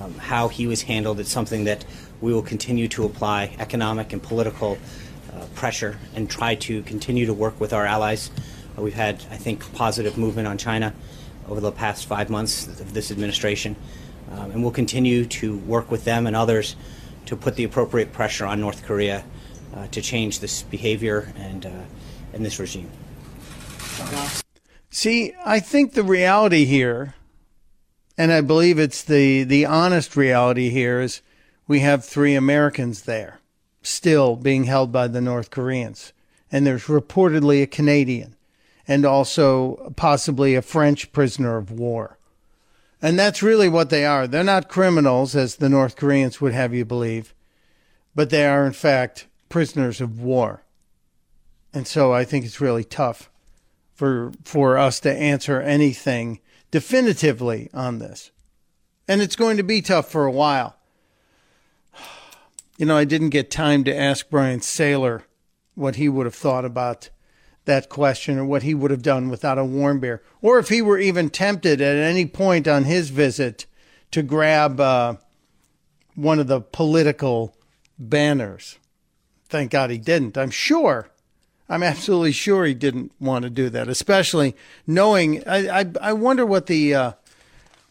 um, how he was handled, it's something that we will continue to apply economic and political uh, pressure and try to continue to work with our allies. Uh, we've had, I think, positive movement on China over the past five months of this administration. Um, and we'll continue to work with them and others to put the appropriate pressure on North Korea uh, to change this behavior and, uh, and this regime. See, I think the reality here, and I believe it's the, the honest reality here, is we have three Americans there still being held by the North Koreans. And there's reportedly a Canadian and also possibly a French prisoner of war. And that's really what they are. They're not criminals, as the North Koreans would have you believe, but they are, in fact, prisoners of war. And so I think it's really tough for, for us to answer anything definitively on this. And it's going to be tough for a while. You know, I didn't get time to ask Brian Saylor what he would have thought about that question or what he would have done with Otto Warmbier, or if he were even tempted at any point on his visit to grab uh, one of the political banners. Thank God he didn't. I'm sure. I'm absolutely sure he didn't want to do that, especially knowing. I I, I wonder what the uh,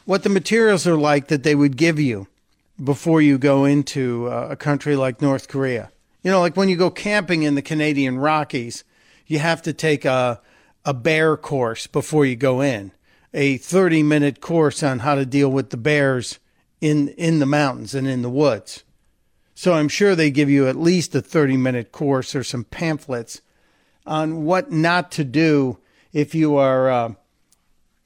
what the materials are like that they would give you before you go into uh, a country like North Korea. You know, like when you go camping in the Canadian Rockies, you have to take a a bear course before you go in, a 30 minute course on how to deal with the bears in in the mountains and in the woods. So I'm sure they give you at least a 30 minute course or some pamphlets on what not to do if you are uh,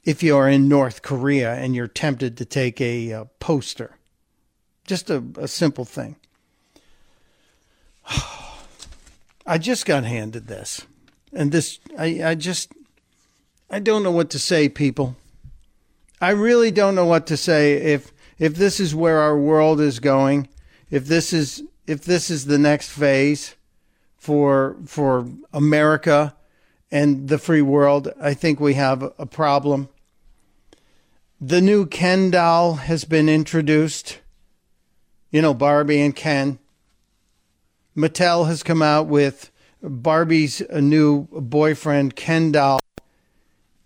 if you are in North Korea and you're tempted to take a uh, poster. Just a, a simple thing. I just got handed this. And this, I, I just, I don't know what to say, people. I really don't know what to say if, if this is where our world is going, if this is, if this is the next phase for, for America and the free world. I think we have a problem. The new Ken doll has been introduced. You know, Barbie and Ken. Mattel has come out with Barbie's new boyfriend, Ken doll,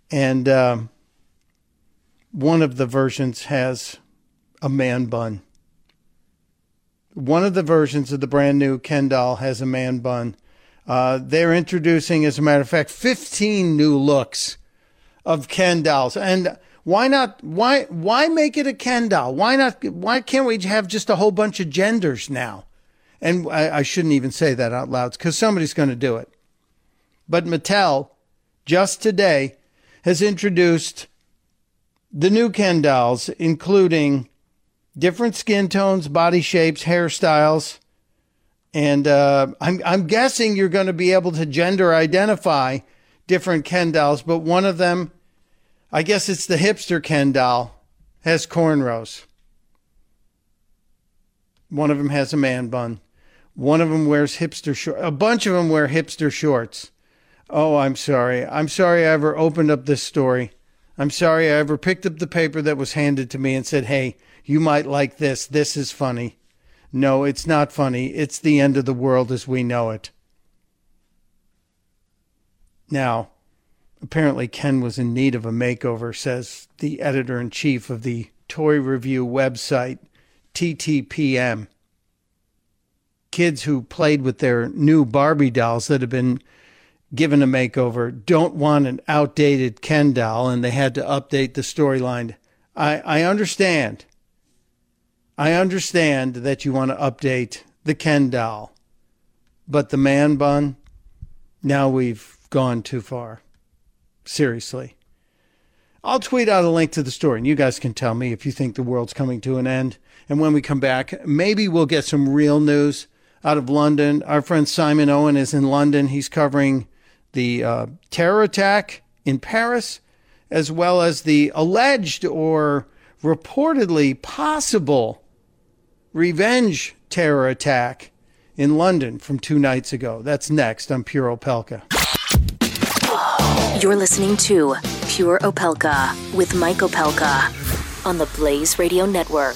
and um, one of the versions has a man bun. One of the versions of the brand new Ken doll has a man bun. Uh, they're introducing, as a matter of fact, 15 new looks of Ken dolls. And why not? Why why make it a Ken doll? Why not? Why can't we have just a whole bunch of genders now? And I, I shouldn't even say that out loud because somebody's going to do it. But Mattel, just today, has introduced the new Ken dolls, including different skin tones, body shapes, hairstyles, and uh, I'm I'm guessing you're going to be able to gender identify different Ken dolls, but one of them, I guess it's the hipster Ken doll, has cornrows. One of them has a man bun. One of them wears hipster shorts. A bunch of them wear hipster shorts. Oh, I'm sorry. I'm sorry I ever opened up this story. I'm sorry I ever picked up the paper that was handed to me and said, hey, you might like this. This is funny. No, it's not funny. It's the end of the world as we know it. Now, apparently Ken was in need of a makeover, says the editor in chief of the toy review website, TTPM kids who played with their new Barbie dolls that have been given a makeover don't want an outdated Ken doll and they had to update the storyline. I, I understand. I understand that you want to update the Ken doll, but the man bun, now we've gone too far. Seriously. I'll tweet out a link to the story and you guys can tell me if you think the world's coming to an end. And when we come back, maybe we'll get some real news out of London. Our friend Simon Owen is in London. He's covering the uh, terror attack in Paris, as well as the alleged or reportedly possible revenge terror attack in London from two nights ago. That's next on Pure Opelka. You're listening to Pure Opelka with Mike Opelka on the Blaze Radio Network.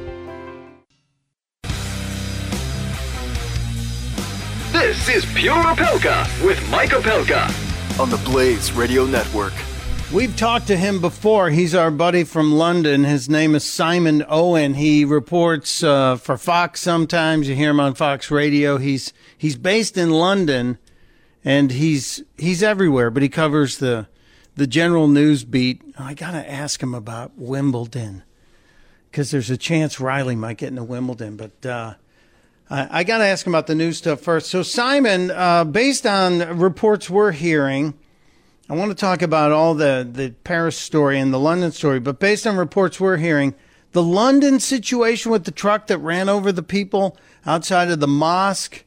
Is Pure Opelka with Mike Opelka on the Blaze Radio Network. We've talked to him before. He's our buddy from London. His name is Simon Owen. He reports uh, for Fox sometimes. You hear him on Fox Radio. He's he's based in London, and he's he's everywhere. But he covers the the general news beat. I gotta ask him about Wimbledon because there's a chance Reilly might get into Wimbledon. But uh, I, I gotta ask him about the news stuff first. So Simon, uh, based on reports we're hearing. I want to talk about all the, the Paris story and the London story, but based on reports we're hearing, the London situation with the truck that ran over the people outside of the mosque,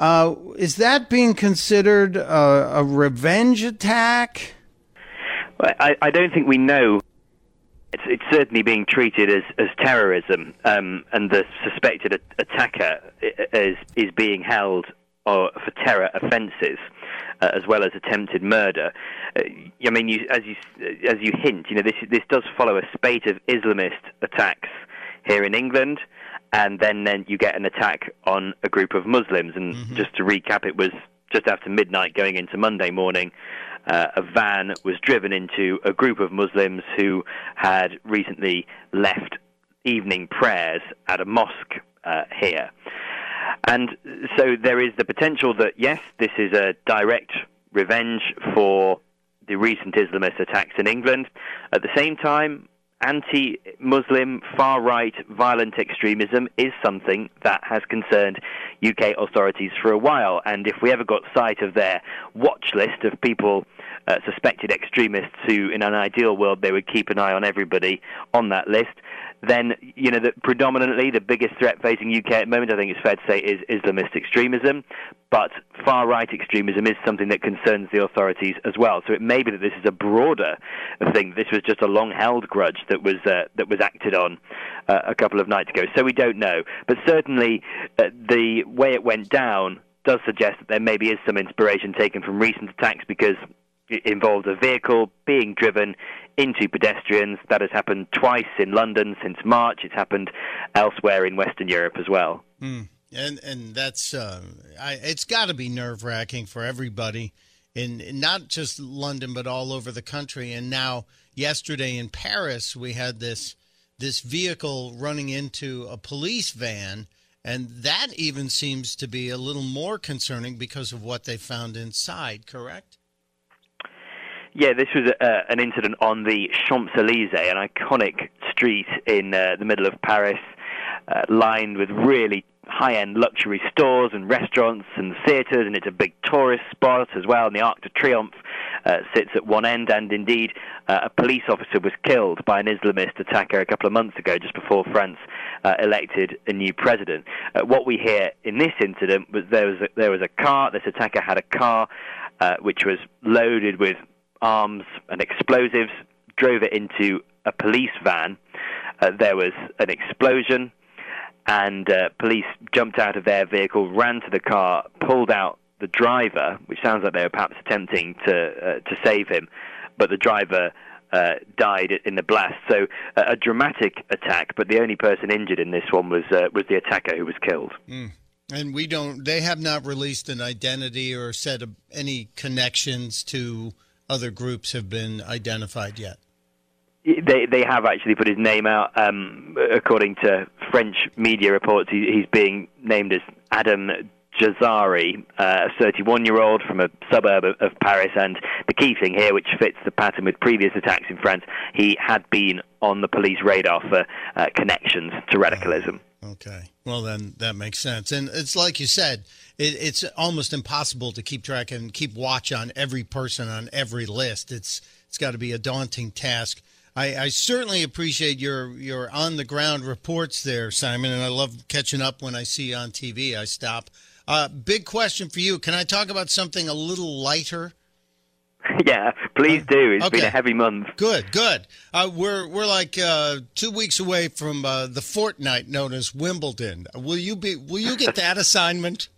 uh, is that being considered a, a revenge attack? I, I don't think we know. It's, it's certainly being treated as, as terrorism, um, and the suspected a- attacker is, is being held uh, for terror offences uh, as well as attempted murder. Uh, I mean, you, as you as you hint, you know this this does follow a spate of Islamist attacks here in England, and then then you get an attack on a group of Muslims. And mm-hmm. just to recap, it was just after midnight, going into Monday morning. Uh, a van was driven into a group of Muslims who had recently left evening prayers at a mosque uh, here. And so there is the potential that, yes, this is a direct revenge for the recent Islamist attacks in England. At the same time, anti Muslim, far right, violent extremism is something that has concerned UK authorities for a while. And if we ever got sight of their watch list of people, uh, suspected extremists who, in an ideal world, they would keep an eye on everybody on that list, then you know that predominantly the biggest threat facing UK at the moment, I think it's fair to say, is Islamist extremism. But far right extremism is something that concerns the authorities as well. So it may be that this is a broader thing. This was just a long-held grudge that was uh, that was acted on uh, a couple of nights ago. So we don't know. But certainly uh, the way it went down does suggest that there maybe is some inspiration taken from recent attacks because involves a vehicle being driven into pedestrians. That has happened twice in London since March. It's happened elsewhere in Western Europe as well. Mm. And and that's uh, I, it's got to be nerve wracking for everybody in, in not just London but all over the country. And now yesterday in Paris we had this this vehicle running into a police van. And that even seems to be a little more concerning because of what they found inside, correct? Yeah, this was uh, an incident on the Champs Elysees, an iconic street in uh, the middle of Paris, uh, lined with really high-end luxury stores and restaurants and theatres, and it's a big tourist spot as well. And the Arc de Triomphe uh, sits at one end, and indeed, uh, a police officer was killed by an Islamist attacker a couple of months ago, just before France uh, elected a new president. Uh, what we hear in this incident was there was a, there was a car. This attacker had a car uh, which was loaded with arms and explosives, drove it into a police van. Uh, there was an explosion, and uh, police jumped out of their vehicle, ran to the car, pulled out the driver, which sounds like they were perhaps attempting to uh, to save him, but the driver uh, died in the blast. So uh, a dramatic attack, but the only person injured in this one was uh, was the attacker who was killed. Mm. And we don't. They have not released an identity or said any connections to other groups have been identified yet? They they have actually put his name out. Um, according to French media reports, he, he's being named as Adam Djaziri, uh, a 31 year old from a suburb of, of, Paris. And the key thing here, which fits the pattern with previous attacks in France, he had been on the police radar for uh, connections to radicalism. Okay. Well, then that makes sense. And it's like you said, it, it's almost impossible to keep track and keep watch on every person on every list. It's it's got to be a daunting task. I, I certainly appreciate your your on the ground reports there, Simon, and I love catching up when I see you on TV. I stop. Uh, big question for you. Can I talk about something a little lighter? yeah, please do. It's okay. been a heavy month. Good, good. Uh, we're we're like uh, two weeks away from uh, the fortnight known as Wimbledon. Will you be? Will you get that assignment?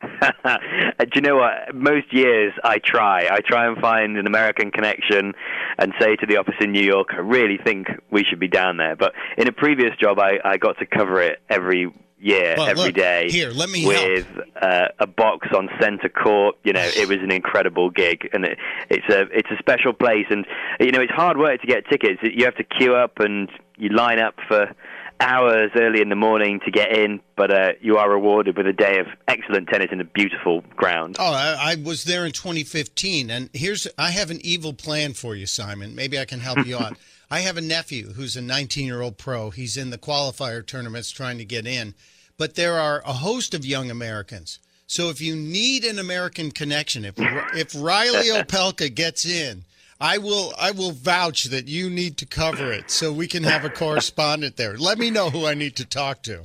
Do you know what? Most years I try. I try and find an American connection and say to the office in New York, I really think we should be down there. But in a previous job, I, I got to cover it every year, well, every look, day. Here, let me with uh, a box on center court. You know, it was an incredible gig, and it, it's a it's a special place. And you know, it's hard work to get tickets. You have to queue up and you line up for hours early in the morning to get in, but uh, you are rewarded with a day of excellent tennis in a beautiful ground. Oh, I, I, was there in 2015, and here's I have an evil plan for you, Simon. Maybe I can help you out. I have a nephew who's a 19 year old pro. He's in the qualifier tournaments trying to get in, but there are a host of young Americans. So if you need an American connection, if if Reilly Opelka gets in, I will I will vouch that you need to cover it so we can have a correspondent there. Let me know who I need to talk to.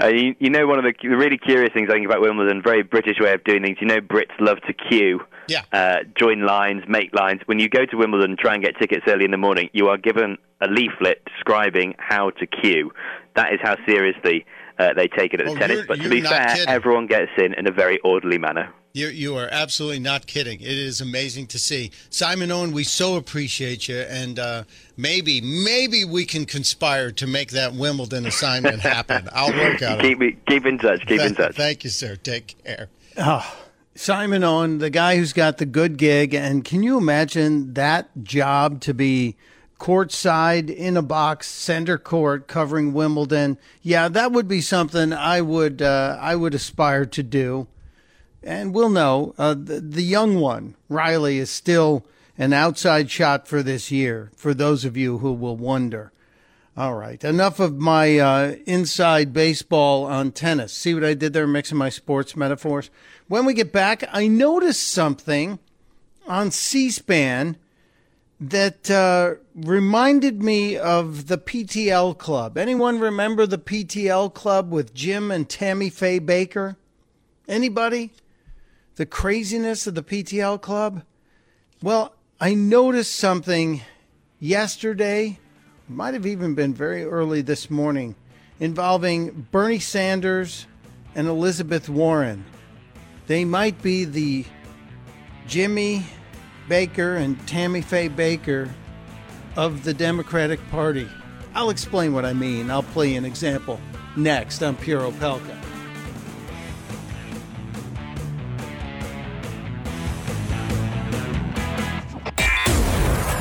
Uh, you, you, know, one of the really curious things I think about Wimbledon, very British way of doing things. You know, Brits love to queue, yeah. uh, join lines, make lines. When you go to Wimbledon try and get tickets early in the morning, you are given a leaflet describing how to queue. That is how seriously uh, they take it at oh, tennis. But to be fair, kidding. everyone gets in in a very orderly manner. You, you are absolutely not kidding. It is amazing to see. Simon Owen, we so appreciate you. And uh, maybe, maybe we can conspire to make that Wimbledon assignment happen. I'll work out keep, it. Keep in touch. Keep Th- in touch. Thank you, sir. Take care. Oh, Simon Owen, the guy who's got the good gig. And can you imagine that job to be courtside in a box, center court, covering Wimbledon? Yeah, that would be something I would uh, I would aspire to do and we'll know uh, the, the young one, Reilly, is still an outside shot for this year, for those of you who will wonder. All right, enough of my uh, inside baseball on tennis. See what I did there, mixing my sports metaphors? When we get back, I noticed something on C SPAN that uh, reminded me of the PTL Club. Anyone remember the PTL Club with Jim and Tammy Faye Bakker? Anybody? the craziness of the PTL club? Well, I noticed something yesterday, might have even been very early this morning, involving Bernie Sanders and Elizabeth Warren. They might be the Jimmy Bakker and Tammy Faye Bakker of the Democratic Party. I'll explain what I mean. I'll play an example next on Pure Opelka.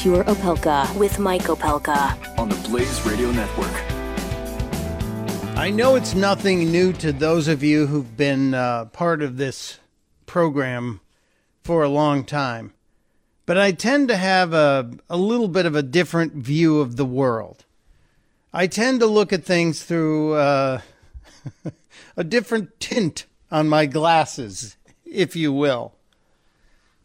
Pure Opelka with Mike Opelka on the Blaze Radio Network. I know it's nothing new to those of you who've been uh, part of this program for a long time, but I tend to have a, a little bit of a different view of the world. I tend to look at things through uh, a different tint on my glasses, if you will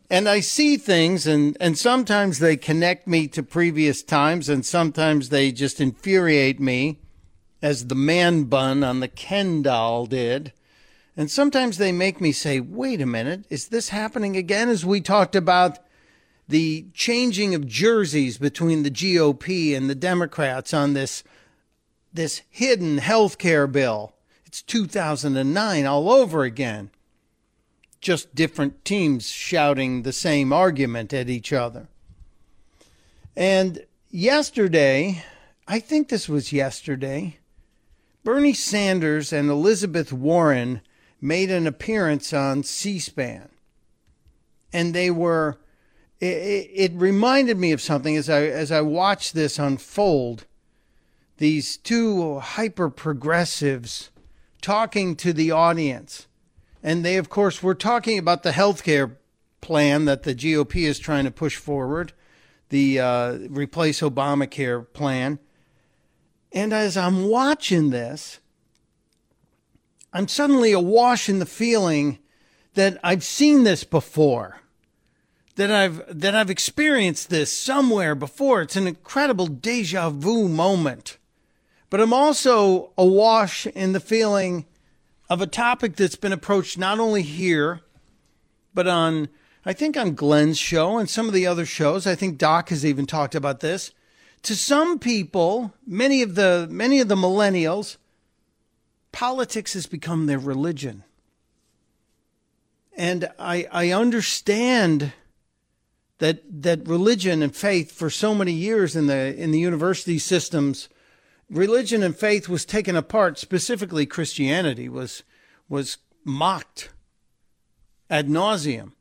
and I see things, and, and sometimes they connect me to previous times, and sometimes they just infuriate me, as the man bun on the Ken doll did. And sometimes they make me say, wait a minute, is this happening again? As we talked about the changing of jerseys between the GOP and the Democrats on this, this hidden health care bill. It's 2009 all over again just different teams shouting the same argument at each other. And yesterday, I think this was yesterday, Bernie Sanders and Elizabeth Warren made an appearance on C SPAN. And they were, it, it, reminded me of something as I, as I watched this unfold. these two hyper progressives talking to the audience. And they, of course, were talking about the health care plan that the GOP is trying to push forward, the uh, replace Obamacare plan. And as I'm watching this, I'm suddenly awash in the feeling that I've seen this before. That I've that I've experienced this somewhere before. It's an incredible deja vu moment. But I'm also awash in the feeling of a topic that's been approached not only here, but on I think on Glenn's show and some of the other shows. I think Doc has even talked about this. To some people, many of the many of the millennials, politics has become their religion. And I I understand that that religion and faith for so many years in the in the university systems religion and faith was taken apart specifically christianity was was mocked ad nauseum.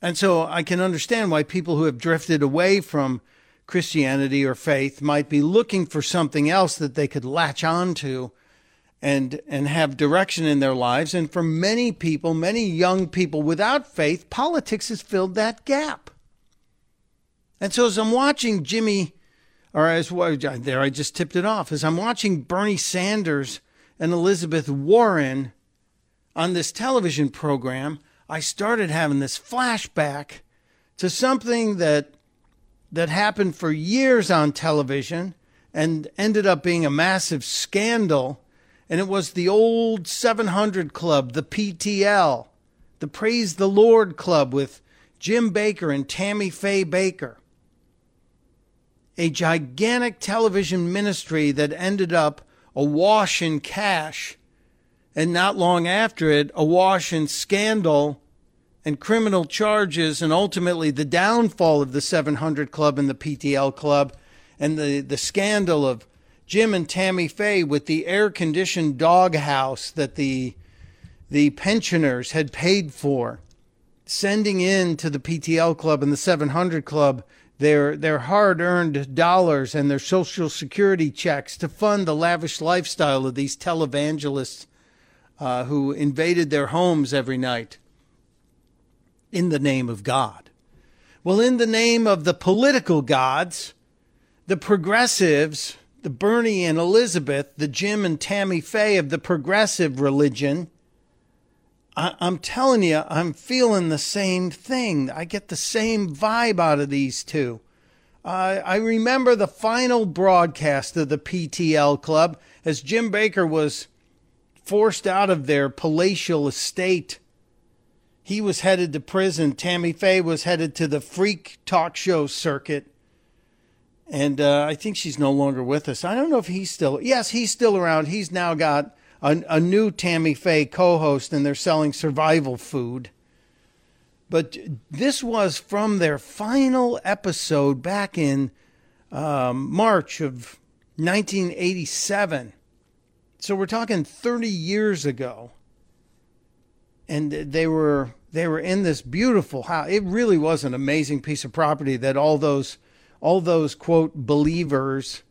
And so i can understand why people who have drifted away from christianity or faith might be looking for something else that they could latch on to and and have direction in their lives. And for many people many young people without faith politics has filled that gap. And so as i'm watching jimmy or as well, there I just tipped it off. As I'm watching Bernie Sanders and Elizabeth Warren on this television program, I started having this flashback to something that that happened for years on television and ended up being a massive scandal. And it was the old 700 club, the PTL, the Praise the Lord club with Jim Bakker and Tammy Faye Bakker a gigantic television ministry that ended up awash in cash, and not long after it, awash in scandal and criminal charges, and ultimately the downfall of the 700 Club and the PTL Club, and the, the scandal of Jim and Tammy Faye with the air conditioned doghouse that the the pensioners had paid for, sending in to the PTL Club and the 700 Club their their hard-earned dollars and their social security checks to fund the lavish lifestyle of these televangelists uh, who invaded their homes every night in the name of God. Well, in the name of the political gods, the progressives, the Bernie and Elizabeth, the Jim and Tammy Faye of the progressive religion, I, am telling you, I'm feeling the same thing. I get the same vibe out of these two. Uh, I remember the final broadcast of the PTL Club as Jim Bakker was forced out of their palatial estate. He was headed to prison. Tammy Faye was headed to the freak talk show circuit. And uh, I think she's no longer with us. I don't know if he's still. Yes, he's still around. He's now got a, a new Tammy Faye co host, and they're selling survival food. But this was from their final episode back in um, March of 1987. So we're talking 30 years ago. And they were they were in this beautiful house. It really was an amazing piece of property that all those all those quote believers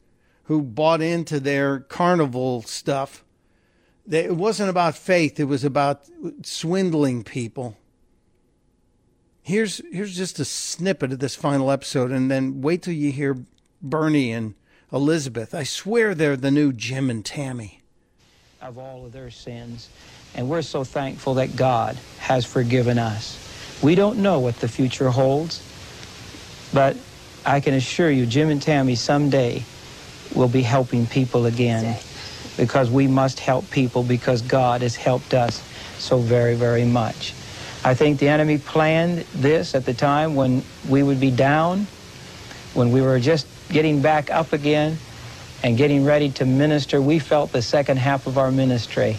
who bought into their carnival stuff it wasn't about faith, it was about swindling people. Here's here's just a snippet of this final episode, and then wait till you hear Bernie and Elizabeth. I swear they're the new Jim and Tammy. Of all of their sins. And we're so thankful that God has forgiven us. We don't know what the future holds, but I can assure you, Jim and Tammy someday will be helping people again because we must help people because God has helped us so very, very much. I think the enemy planned this at the time when we would be down, when we were just getting back up again and getting ready to minister. We felt the second half of our ministry.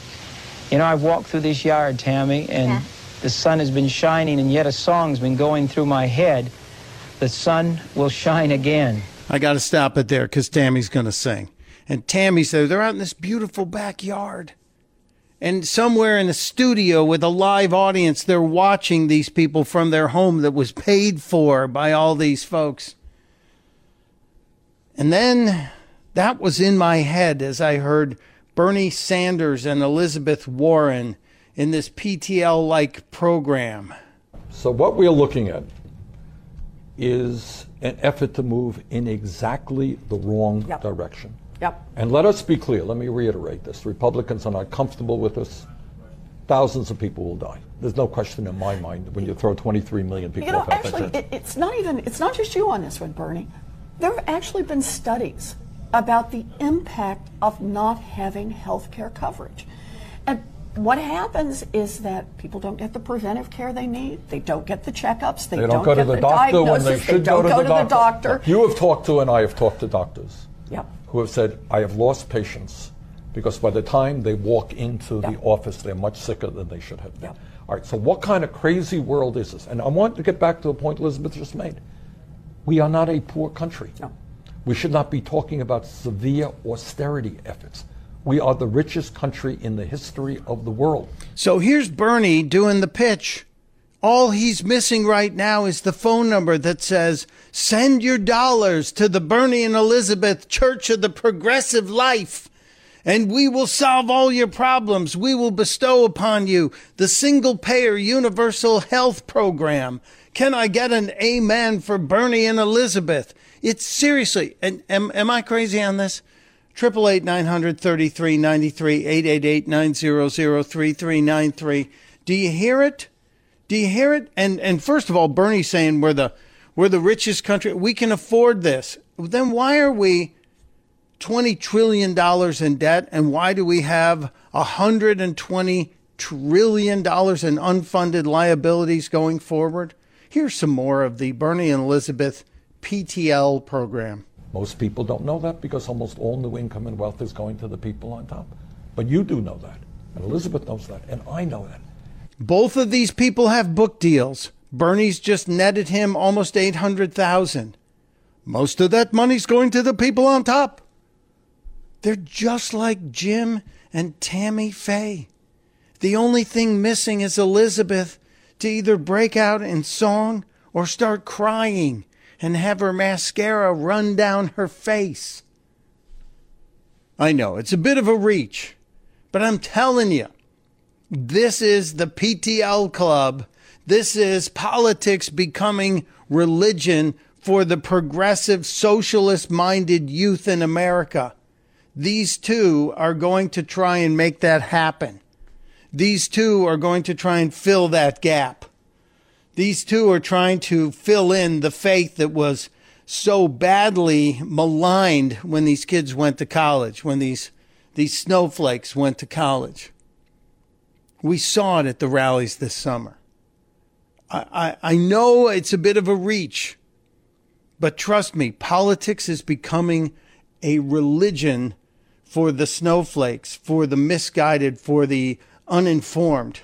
You know, I've walked through this yard, Tammy, and yeah. the sun has been shining, and yet a song's been going through my head. The sun will shine again. I got to stop it there because Tammy's going to sing. And Tammy said they're out in this beautiful backyard. And somewhere in a studio with a live audience, they're watching these people from their home that was paid for by all these folks. And then That was in my head as I heard Bernie Sanders and Elizabeth Warren in this PTL like program. So, what we're looking at is an effort to move in exactly the wrong Yep. direction. Yep. And let us be clear, let me reiterate this. Republicans are not comfortable with this. Thousands of people will die. There's no question in my mind when you throw 23 million people You know, off actually, it, it's not even, it's not just you on this one, Bernie. There have actually been studies about the impact of not having health care coverage. And what happens is that people don't get the preventive care they need, they don't get the checkups, they, They don't go to get the doctor when they should don't go to the the doctor. doctor. You have talked to, and I have talked to doctors Yep. Who have said, I have lost patients because by the time they walk into the office, they're much sicker than they should have been. Yep. All right, so what kind of crazy world is this? And I want to get back to the point Elizabeth just made. We are not a poor country. No. We should not be talking about severe austerity efforts. We are the richest country in the history of the world. So here's Bernie doing the pitch. All he's missing right now is the phone number that says, send your dollars to the Bernie and Elizabeth Church of the Progressive Life, and we will solve all your problems. We will bestow upon you the single payer universal health program. Can I get an amen for Bernie and Elizabeth? It's seriously, and am, am I crazy on this? Triple eight nine hundred thirty three ninety three eight eight eight nine zero zero three three nine three. Do you hear it? Do you hear it? And and first of all, Bernie's saying we're the we're the richest country. We can afford this. Then why are we twenty trillion dollars in debt? And why do we have hundred and twenty trillion dollars in unfunded liabilities going forward? Here's some more of the Bernie and Elizabeth PTL program. Most people don't know that because almost all new income and wealth is going to the people on top. But you do know that. And Elizabeth knows that. And I know that. Both of these people have book deals. Bernie's just netted him almost 800,000. Most of that money's going to the people on top. They're just like Jim and Tammy Faye. The only thing missing is Elizabeth to either break out in song or start crying and have her mascara run down her face. I know it's a bit of a reach, but I'm telling you, this is the PTL club. This is politics becoming religion for the progressive socialist minded youth in America. These two are going to try and make that happen. These two are going to try and fill that gap. These two are trying to fill in the faith that was so badly maligned when these kids went to college, when these, these snowflakes went to college. We saw it at the rallies this summer. I, I, I know it's a bit of a reach, but trust me, politics is becoming a religion for the snowflakes, for the misguided, for the uninformed.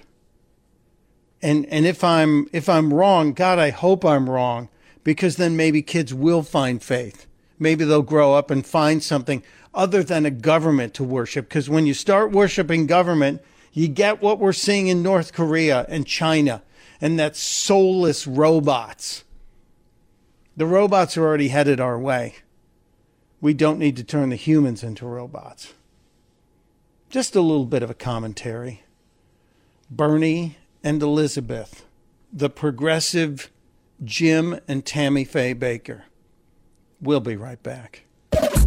And and if I'm if I'm wrong, God, I hope I'm wrong, because then maybe kids will find faith. Maybe they'll grow up and find something other than a government to worship. Because when you start worshiping government, you get what we're seeing in North Korea and China, and that soulless robots. The robots are already headed our way. We don't need to turn the humans into robots. Just a little bit of a commentary. Bernie and Elizabeth, the progressive Jim and Tammy Faye Bakker. We'll be right back.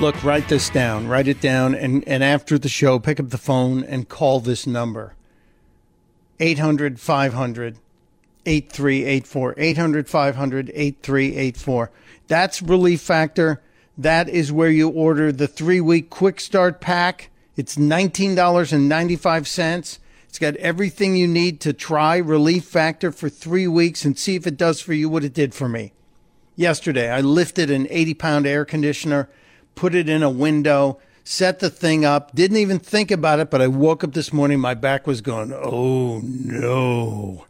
Look, write this down. Write it down. And, and after the show, pick up the phone and call this number 800 500 8384. 800 500 8384. That's Relief Factor. That is where you order the three week quick start pack. It's $19.95. It's got everything you need to try Relief Factor for three weeks and see if it does for you what it did for me. Yesterday, I lifted an 80 pound air conditioner, put it in a window, set the thing up, didn't even think about it, but I woke up this morning, my back was going, oh no.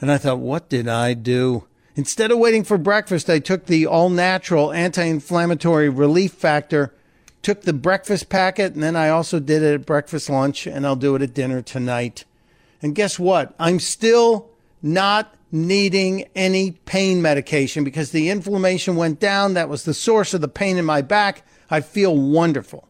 And I thought, what did I do? Instead of waiting for breakfast, I took the all natural anti inflammatory relief factor, took the breakfast packet, and then I also did it at breakfast lunch, and I'll do it at dinner tonight. And guess what? I'm still not needing any pain medication because the inflammation went down. That was the source of the pain in my back. I feel wonderful.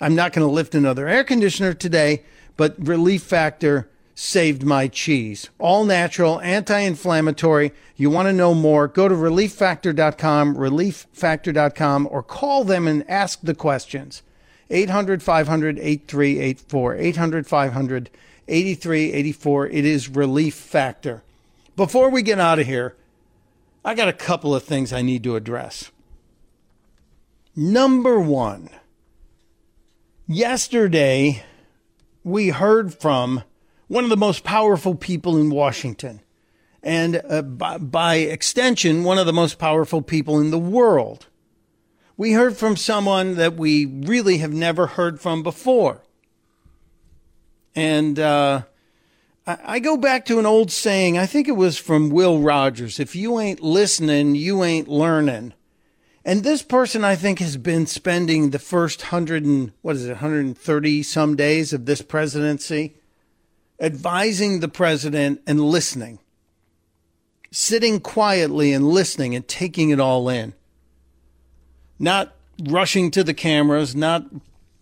I'm not going to lift another air conditioner today, but Relief Factor saved my cheese. All natural, anti inflammatory. You want to know more? Go to relieffactor.com, relieffactor.com, or call them and ask the questions. 800 500 8384. 800 500 8384. It is Relief Factor. Before we get out of here, I got a couple of things I need to address. Number one, yesterday we heard from one of the most powerful people in Washington, and uh, by, by extension, one of the most powerful people in the world. We heard from someone that we really have never heard from before. And uh, I, I go back to an old saying, I think it was from Will Rogers if you ain't listening, you ain't learning. And this person, I think, has been spending the first hundred and what is it, 130 some days of this presidency advising the president and listening, sitting quietly and listening and taking it all in, not rushing to the cameras, not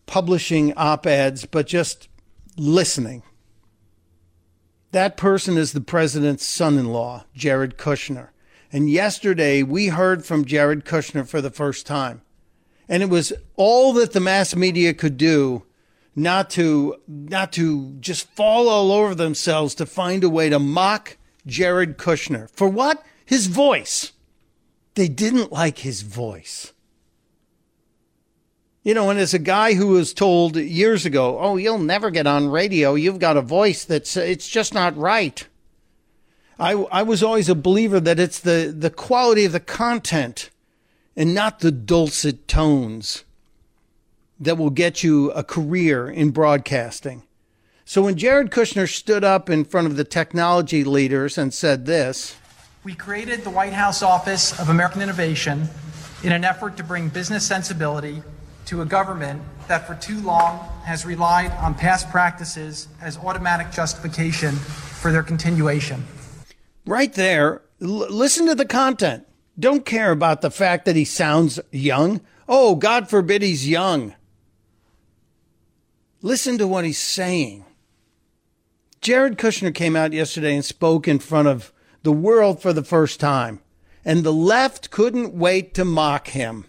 publishing op eds, but just listening. That person is the president's son in law, Jared Kushner. And yesterday we heard from Jared Kushner for the first time. And it was all that the mass media could do not to not to just fall all over themselves to find a way to mock Jared Kushner. For what? His voice. They didn't like his voice. You know, and as a guy who was told years ago, "Oh, you'll never get on radio. You've got a voice that's it's just not right." I I was always a believer that it's the the quality of the content and not the dulcet tones that will get you a career in broadcasting. So when Jared Kushner stood up in front of the technology leaders and said this, we created the White House Office of American Innovation in an effort to bring business sensibility to a government that for too long has relied on past practices as automatic justification for their continuation. Right there, l- listen to the content. Don't care about the fact that he sounds young. Oh, God forbid he's young. Listen to what he's saying. Jared Kushner came out yesterday and spoke in front of the world for the first time, and the left couldn't wait to mock him.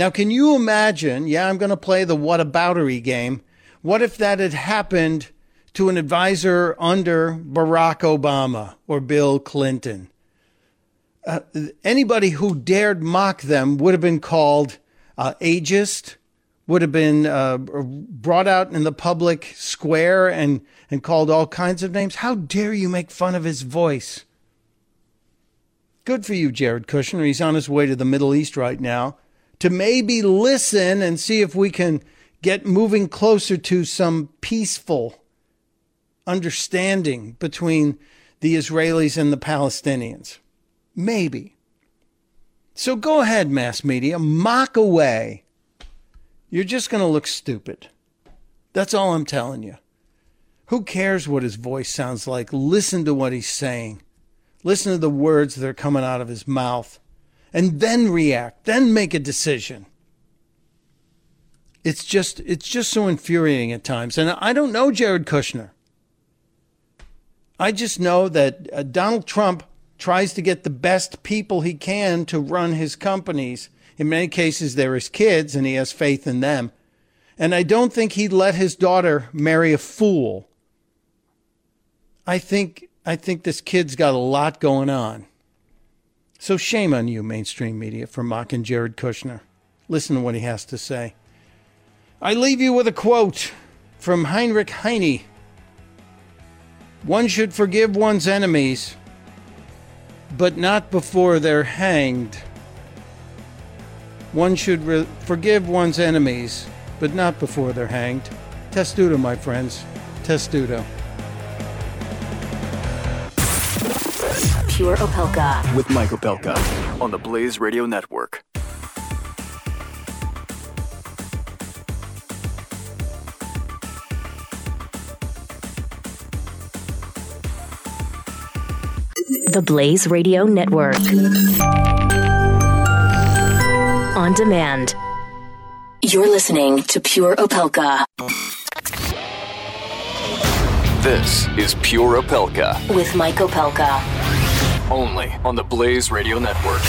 Now, can you imagine? Yeah, I'm going to play the whataboutery game. What if that had happened to an advisor under Barack Obama or Bill Clinton? Uh, anybody who dared mock them would have been called uh, ageist, would have been uh, brought out in the public square and, and called all kinds of names. How dare you make fun of his voice? Good for you, Jared Kushner. He's on his way to the Middle East right now to maybe listen and see if we can get moving closer to some peaceful understanding between the Israelis and the Palestinians. Maybe. So go ahead, mass media, mock away you're just going to look stupid. That's all I'm telling you. Who cares what his voice sounds like? Listen to what he's saying. Listen to the words that are coming out of his mouth. And then react. Then make a decision. It's just it's just so infuriating at times. And I don't know Jared Kushner. I just know that uh, Donald Trump tries to get the best people he can to run his companies in many cases, they're his kids and he has faith in them. And I don't think he'd let his daughter marry a fool. I think, I think this kid's got a lot going on. So shame on you, mainstream media, for mocking Jared Kushner. Listen to what he has to say. I leave you with a quote from Heinrich Heine. One should forgive one's enemies, but not before they're hanged. one should re- forgive one's enemies, but not before they're hanged. Testudo, my friends. Testudo. Pure Opelka. With Mike Opelka on the Blaze Radio Network. The Blaze Radio Network. On demand. You're listening to Pure Opelka This is Pure Opelka. with Mike Opelka. Only on the Blaze Radio Network.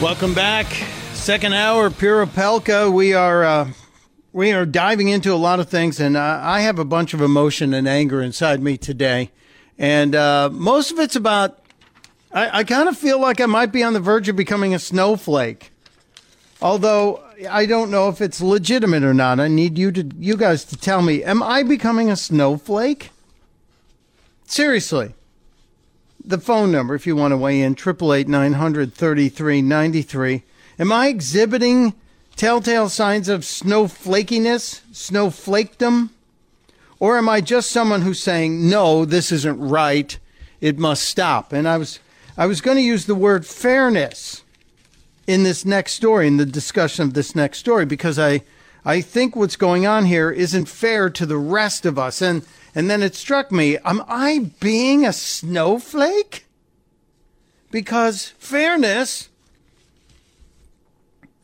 Welcome back. Second hour, Pure Opelka. We are uh, we are diving into a lot of things, and uh, I have a bunch of emotion and anger inside me today, and uh, most of it's about. I, I kind of feel like I might be on the verge of becoming a snowflake, although I don't know if it's legitimate or not. I need you to you guys to tell me: Am I becoming a snowflake? Seriously the phone number if you want to weigh in triple eight nine hundred thirty three ninety three. Am I exhibiting telltale signs of snowflakiness, snowflakedom, or am I just someone who's saying no, this isn't right, it must stop? And I was I was going to use the word fairness in this next story, in the discussion of this next story, because I I think what's going on here isn't fair to the rest of us. And and then it struck me, am I being a snowflake? Because fairness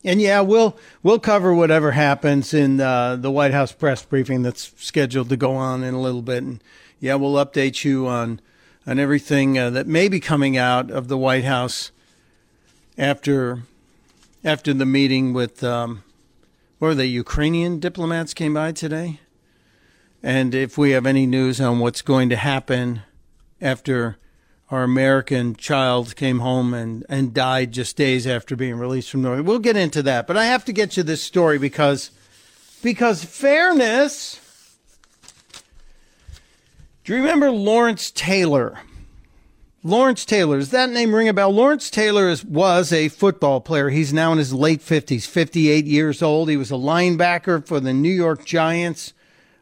and yeah, we'll we'll cover whatever happens in uh, the White House press briefing that's scheduled to go on in a little bit, and yeah, we'll update you on on everything uh, that may be coming out of the White House after after the meeting with um, what they Ukrainian diplomats came by today, and if we have any news on what's going to happen after our American child came home and, and died just days after being released from Norway. We'll get into that, but I have to get you this story because because fairness. Do you remember Lawrence Taylor? Lawrence Taylor, does that name ring a bell? Lawrence Taylor is, was a football player. He's now in his late 50s, 58 years old. He was a linebacker for the New York Giants.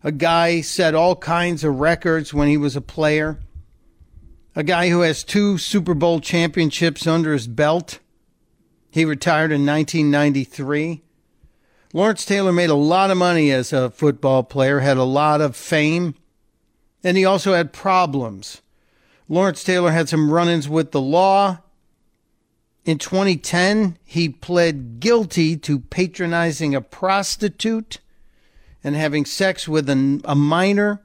A guy set all kinds of records when he was a player a guy who has two Super Bowl championships under his belt. He retired in 1993. Lawrence Taylor made a lot of money as a football player, had a lot of fame, and he also had problems. Lawrence Taylor had some run ins with the law. In 2010, he pled guilty to patronizing a prostitute and having sex with an, a minor.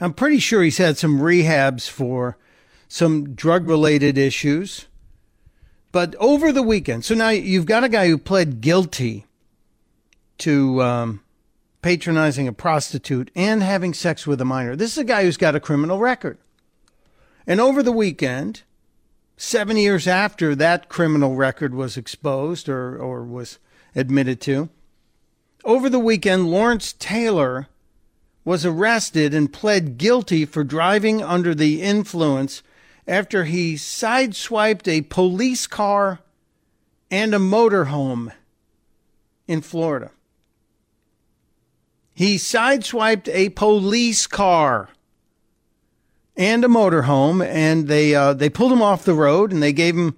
I'm pretty sure he's had some rehabs for some drug related issues. But over the weekend, so now you've got a guy who pled guilty to um, patronizing a prostitute and having sex with a minor. This is a guy who's got a criminal record. And over the weekend, seven years after that criminal record was exposed or, or was admitted to, over the weekend, Lawrence Taylor was arrested and pled guilty for driving under the influence after he sideswiped a police car and a motorhome in Florida. He sideswiped a police car and a motorhome, and they uh, they pulled him off the road, and they gave him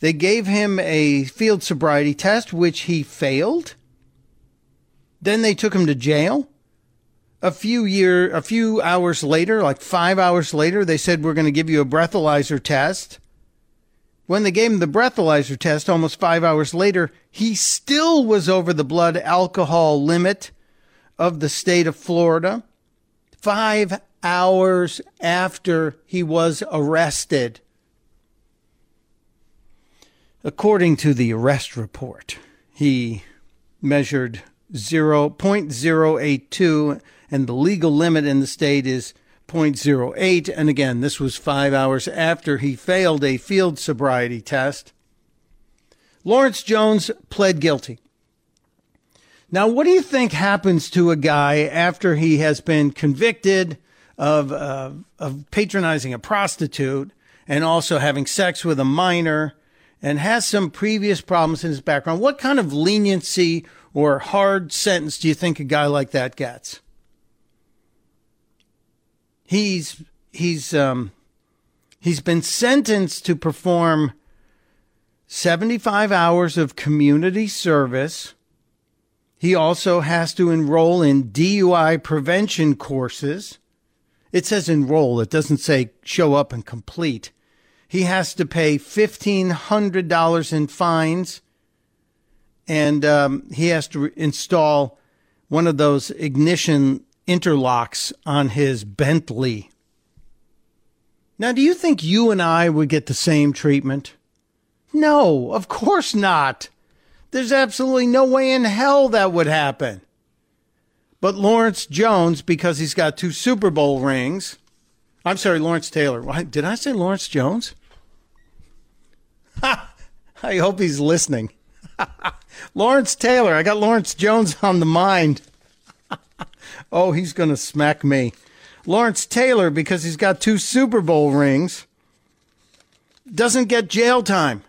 they gave him a field sobriety test, which he failed. Then they took him to jail. A few year a few hours later like 5 hours later they said we're going to give you a breathalyzer test. When they gave him the breathalyzer test almost 5 hours later he still was over the blood alcohol limit of the state of Florida 5 hours after he was arrested. According to the arrest report he measured 0.082 and the legal limit in the state is 0.08. And again, this was five hours after he failed a field sobriety test. Lawrence Jones pled guilty. Now, what do you think happens to a guy after he has been convicted of, uh, of patronizing a prostitute and also having sex with a minor and has some previous problems in his background, what kind of leniency or hard sentence do you think a guy like that gets? He's he's um, he's been sentenced to perform 75 hours of community service. He also has to enroll in DUI prevention courses. It says enroll, it doesn't say show up and complete. He has to pay $1,500 in fines and um, he has to re- install one of those ignition interlocks on his Bentley. Now, do you think you and I would get the same treatment? No, of course not. There's absolutely no way in hell that would happen. But Lawrence Jones, because he's got two Super Bowl rings, I'm sorry, Lawrence Taylor. Why, Did I say Lawrence Jones? I hope he's listening. Lawrence Taylor. I got Lawrence Jones on the mind. oh, he's going to smack me. Lawrence Taylor, because he's got two Super Bowl rings, doesn't get jail time.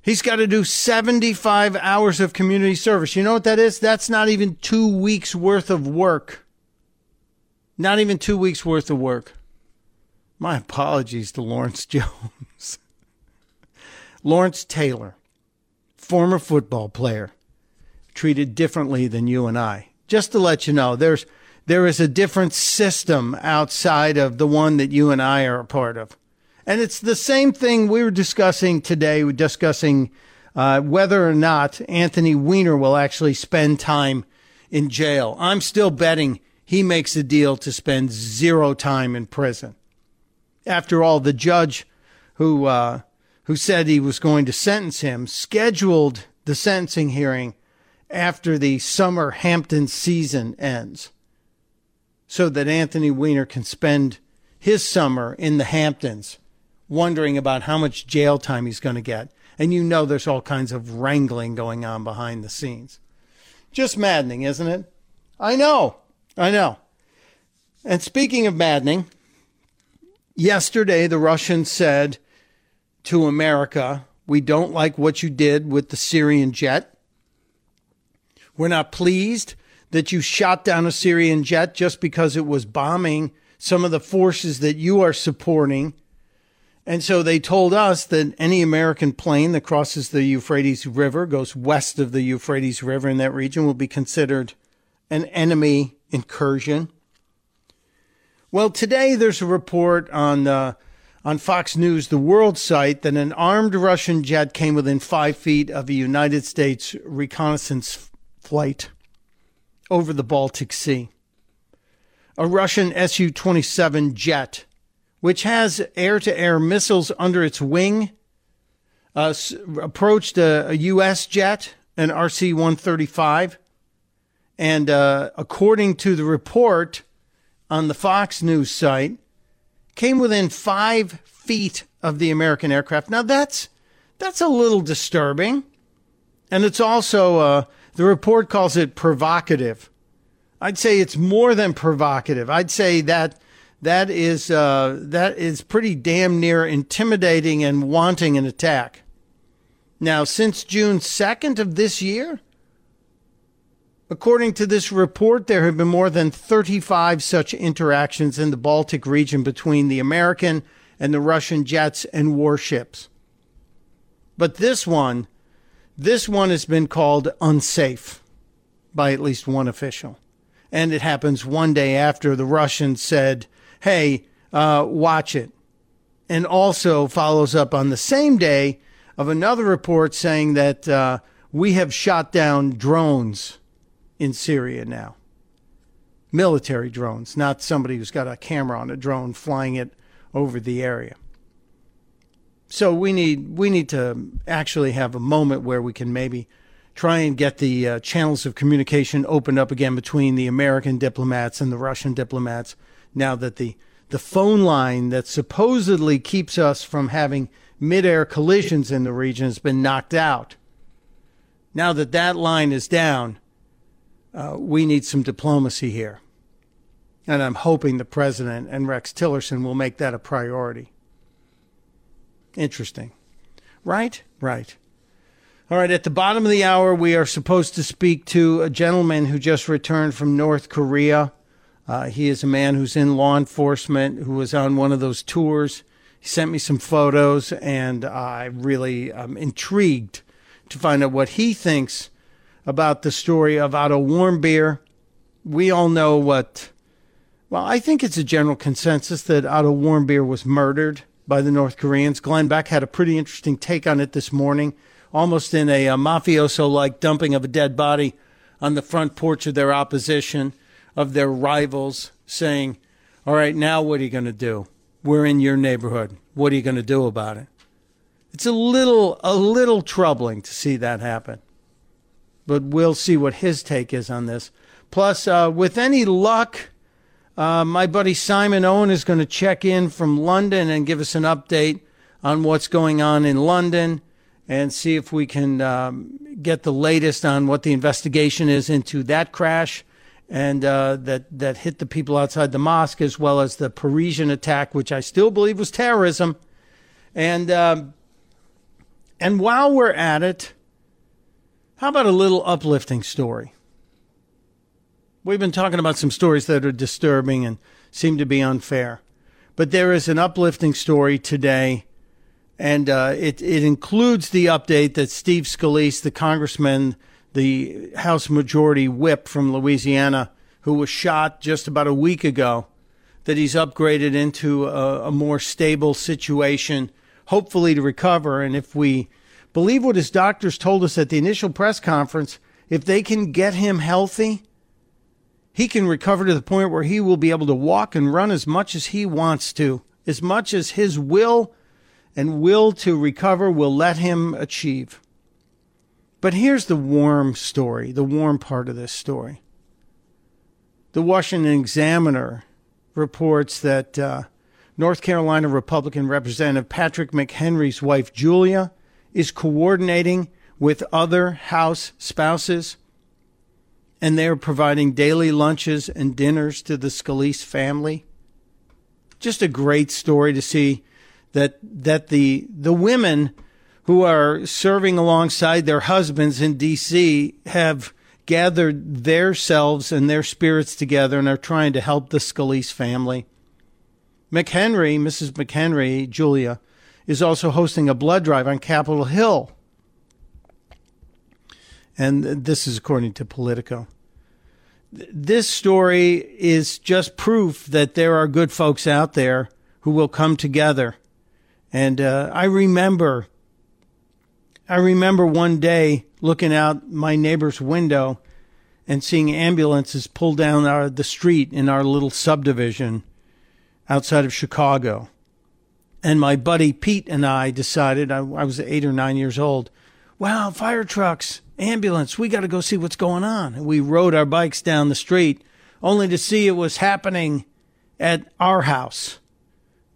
He's got to do 75 hours of community service. You know what that is? That's not even two weeks worth of work. Not even two weeks worth of work. My apologies to Lawrence Jones. Lawrence Taylor, former football player, treated differently than you and I. Just to let you know, there's there is a different system outside of the one that you and I are a part of. And it's the same thing we were discussing today, we're discussing uh, whether or not Anthony Weiner will actually spend time in jail. I'm still betting he makes a deal to spend zero time in prison. After all, the judge who uh, who said he was going to sentence him scheduled the sentencing hearing after the summer Hampton season ends so that Anthony Weiner can spend his summer in the Hamptons wondering about how much jail time he's going to get. And you know there's all kinds of wrangling going on behind the scenes. Just maddening, isn't it? I know. I know. And speaking of maddening, yesterday the Russians said to America, we don't like what you did with the Syrian jet. We're not pleased that you shot down a Syrian jet just because it was bombing some of the forces that you are supporting. And so they told us that any American plane that crosses the Euphrates River, goes west of the Euphrates River in that region, will be considered an enemy incursion. Well, today there's a report on uh, on Fox News, the world site, that an armed Russian jet came within five feet of a United States reconnaissance flight over the Baltic Sea. A Russian Su 27 jet, which has air to air missiles under its wing, uh, approached a, a, U.S. jet, an RC 135. And uh, according to the report on the Fox News site, came within five feet of the American aircraft. Now that's that's a little disturbing, and it's also uh, the report calls it provocative. I'd say it's more than provocative. I'd say that that is uh, that is pretty damn near intimidating and wanting an attack. Now, since June second of this year, According to this report, there have been more than 35 such interactions in the Baltic region between the American and the Russian jets and warships. But this one, this one has been called unsafe by at least one official. And it happens one day after the Russians said, hey, uh, watch it. And also follows up on the same day of another report saying that uh, we have shot down drones in Syria now. Military drones, not somebody who's got a camera on a drone flying it over the area. So we need we need to actually have a moment where we can maybe try and get the uh, channels of communication opened up again between the American diplomats and the Russian diplomats now that the the phone line that supposedly keeps us from having mid-air collisions in the region has been knocked out. Now that that line is down, uh, we need some diplomacy here. And I'm hoping the president and Rex Tillerson will make that a priority. Interesting. Right? Right. All right, at the bottom of the hour, we are supposed to speak to a gentleman who just returned from North Korea. Uh, he is a man who's in law enforcement who was on one of those tours. He sent me some photos, and I really am intrigued to find out what he thinks about the story of Otto Warmbier. We all know what, well, I think it's a general consensus that Otto Warmbier was murdered by the North Koreans. Glenn Beck had a pretty interesting take on it this morning almost in a, a mafioso like dumping of a dead body on the front porch of their opposition, of their rivals, saying, All right, now what are you going to do? We're in your neighborhood. What are you going to do about it? It's a little, a little troubling to see that happen. But we'll see what his take is on this. Plus, uh, with any luck, uh, my buddy Simon Owen is going to check in from London and give us an update on what's going on in London and see if we can um, get the latest on what the investigation is into that crash and uh, that that hit the people outside the mosque, as well as the Parisian attack, which I still believe was terrorism. And um, and while we're at it, how about a little uplifting story? We've been talking about some stories that are disturbing and seem to be unfair, but there is an uplifting story today and uh, it it includes the update that Steve Scalise, the congressman, the House Majority Whip from Louisiana, who was shot just about a week ago, that he's upgraded into a, a more stable situation, hopefully to recover. And if we believe what his doctors told us at the initial press conference, if they can get him healthy, he can recover to the point where he will be able to walk and run as much as he wants to, as much as his will and will to recover will let him achieve. But here's the warm story, the warm part of this story. The Washington Examiner reports that uh, North Carolina Republican Representative Patrick McHenry's wife, Julia, is coordinating with other House spouses, and they are providing daily lunches and dinners to the Scalise family. Just a great story to see that that the the women who are serving alongside their husbands in D.C. have gathered their selves and their spirits together and are trying to help the Scalise family. McHenry, Mrs. McHenry, Julia, is also hosting a blood drive on Capitol Hill. And this is according to Politico. This story is just proof that there are good folks out there who will come together and uh, I remember, I remember one day looking out my neighbor's window and seeing ambulances pull down our, the street in our little subdivision outside of Chicago. And my buddy Pete and I decided, I, I was eight or nine years old, wow, fire trucks, ambulance, we got to go see what's going on. And we rode our bikes down the street only to see it was happening at our house.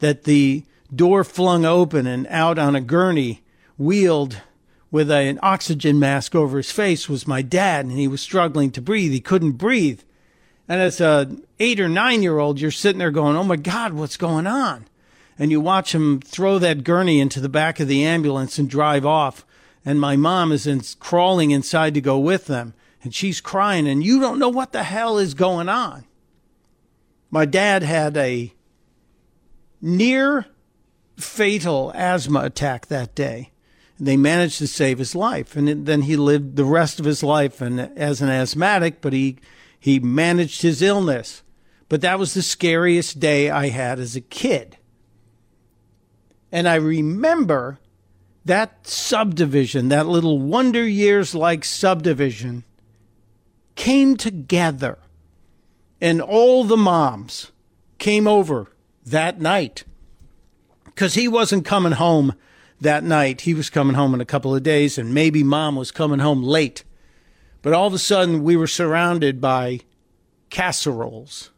That the door flung open and out on a gurney, wheeled with a, an oxygen mask over his face, was my dad, and he was struggling to breathe. He couldn't breathe. And as a eight or nine year old, you're sitting there going, "Oh my God, what's going on?" And you watch him throw that gurney into the back of the ambulance and drive off. And my mom is in, crawling inside to go with them, and she's crying, and you don't know what the hell is going on. My dad had a near fatal asthma attack that day. And they managed to save his life, and then he lived the rest of his life and as an asthmatic. But he he managed his illness. But that was the scariest day I had as a kid. And I remember that subdivision, that little Wonder Years like subdivision, came together. And all the moms came over that night because he wasn't coming home that night. He was coming home in a couple of days, and maybe mom was coming home late. But all of a sudden, we were surrounded by casseroles.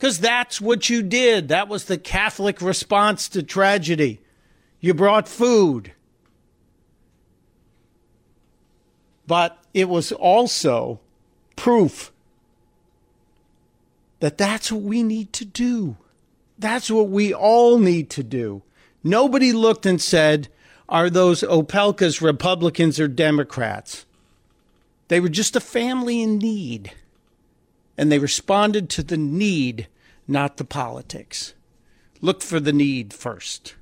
Because that's what you did. That was the Catholic response to tragedy. You brought food. But it was also proof that that's what we need to do. That's what we all need to do Nobody looked and said, are those Opelkas Republicans or Democrats? They were just a family in need. And they responded to the need, not the politics. Look for the need first.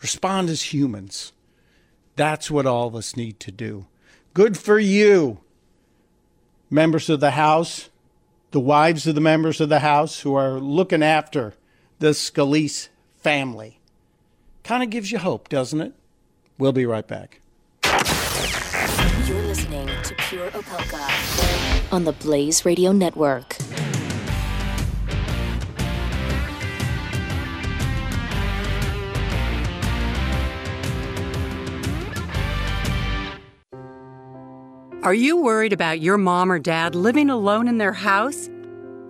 Respond as humans. That's what all of us need to do. Good for you, members of the House, the wives of the members of the House who are looking after the Scalise family. Kind of gives you hope, doesn't it? We'll be right back. You're listening to Pure Opelka on the Blaze Radio Network. Are you worried about your mom or dad living alone in their house?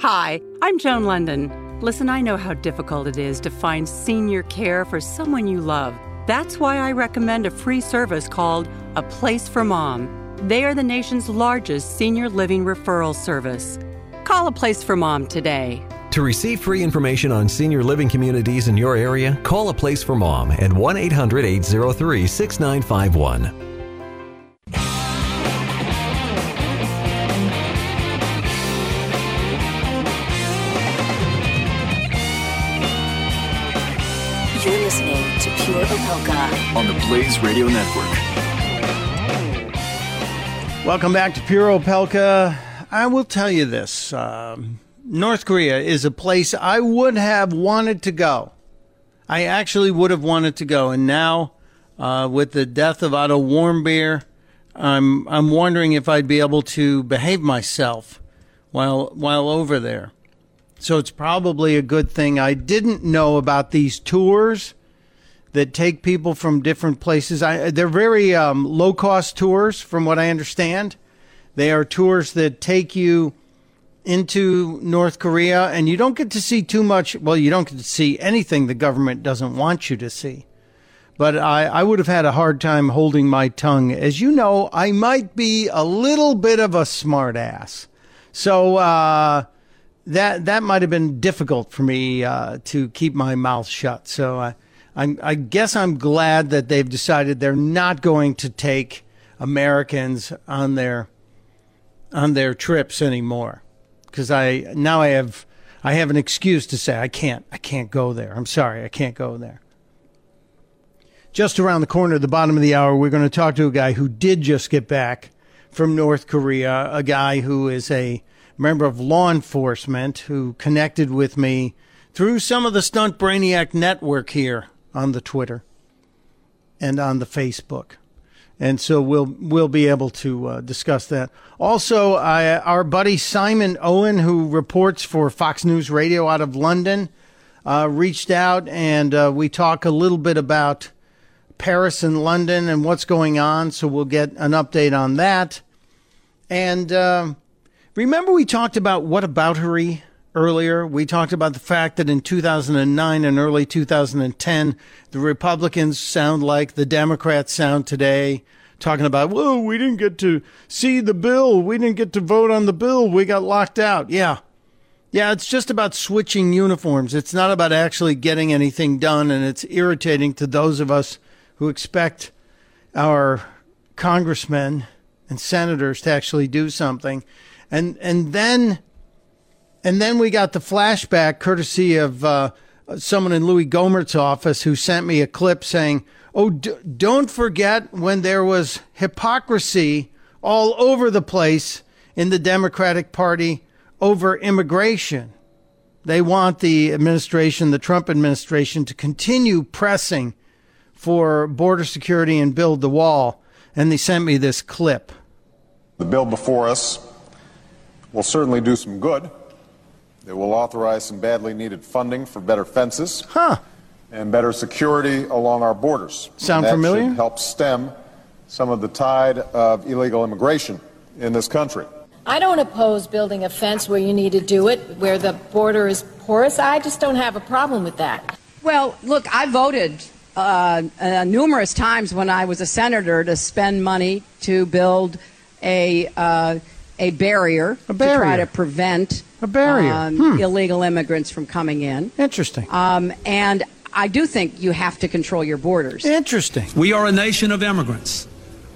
Hi, I'm Joan Lunden. Listen, I know how difficult it is to find senior care for someone you love. That's why I recommend a free service called A Place for Mom. They are the nation's largest senior living referral service. Call A Place for Mom today. To receive free information on senior living communities in your area, call A Place for Mom at 1 800 803 6951. You're listening to Pure Opelka on the Blaze Radio Network. Welcome back to Pure Opelka. I will tell you this um, North Korea is a place I would have wanted to go. I actually would have wanted to go. And now, uh, with the death of Otto Warmbier, I'm, I'm wondering if I'd be able to behave myself while, while over there. So it's probably a good thing I didn't know about these tours that take people from different places. I, they're very um, low cost tours, from what I understand. They are tours that take you into North Korea, and you don't get to see too much. Well, you don't get to see anything the government doesn't want you to see. But I, I would have had a hard time holding my tongue. As you know, I might be a little bit of a smartass. So, uh, that that might have been difficult for me uh, to keep my mouth shut. So I, I'm, I guess I'm glad that they've decided they're not going to take Americans on their on their trips anymore, because I now I have I have an excuse to say I can't I can't go there. I'm sorry I can't go there. Just around the corner at the bottom of the hour, we're going to talk to a guy who did just get back from North Korea, a guy who is a member of law enforcement who connected with me through some of the Stunt Brainiac network here on the Twitter and on the Facebook. And so we'll we'll be able to uh, discuss that. Also, our buddy Simon Owen, who reports for Fox News Radio out of London, uh, reached out and uh, we talk a little bit about Paris and London and what's going on. So we'll get an update on that. And um, Remember, we talked about what whataboutery earlier. We talked about the fact that in 2009 and early 2010, the Republicans sound like the Democrats sound today, talking about, whoa, we didn't get to see the bill. We didn't get to vote on the bill. We got locked out. Yeah. Yeah, it's just about switching uniforms. It's not about actually getting anything done. And it's irritating to those of us who expect our congressmen and senators to actually do something and and then and then we got the flashback courtesy of uh, someone in Louis Gohmert's office who sent me a clip saying, "Oh, d- don't forget when there was hypocrisy all over the place in the Democratic Party over immigration." They want the administration, the Trump administration, to continue pressing for border security and build the wall. And they sent me this clip. The bill before us will certainly do some good. It will authorize some badly needed funding for better fences huh. and better security along our borders. Sound that familiar? Should help stem some of the tide of illegal immigration in this country. I don't oppose building a fence where you need to do it, where the border is porous. I just don't have a problem with that. Well, look, I voted uh, uh, numerous times when I was a senator to spend money to build a. Uh, a barrier, a barrier, to try to prevent a barrier um, hmm. illegal immigrants from coming in. Interesting. Um, and I do think you have to control your borders. Interesting. We are a nation of immigrants,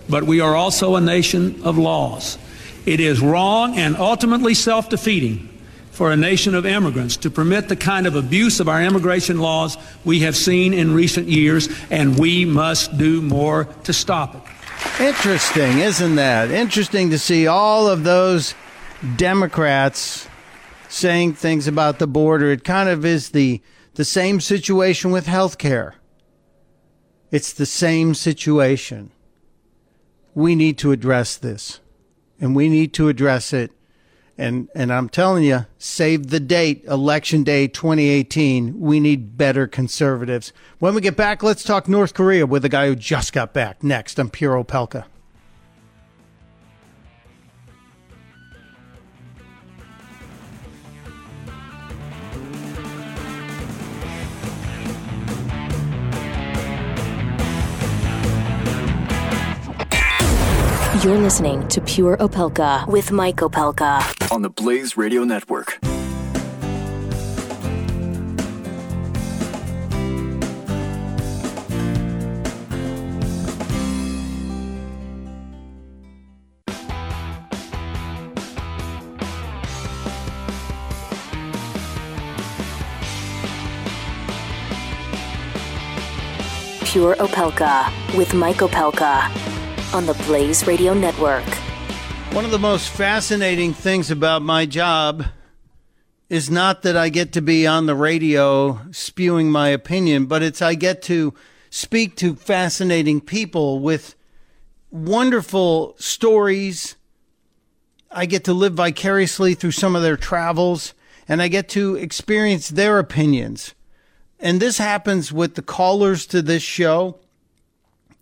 but we are also a nation of laws. It is wrong and ultimately self defeating for a nation of immigrants to permit the kind of abuse of our immigration laws we have seen in recent years, and we must do more to stop it. Interesting, isn't that? Interesting to see all of those Democrats saying things about the border. It kind of is the the same situation with health care. It's the same situation. We need to address this. And we need to address it and and I'm telling you, save the date, election day 2018. We need better conservatives. When we get back, let's talk North Korea with the guy who just got back. Next, I'm Pure Opelka. You're listening to Pure Opelka with Mike Opelka on the Blaze Radio Network. Pure Opelka with Mike Opelka on the Blaze Radio Network. One of the most fascinating things about my job is not that I get to be on the radio spewing my opinion, but it's I get to speak to fascinating people with wonderful stories. I get to live vicariously through some of their travels, and I get to experience their opinions. And this happens with the callers to this show.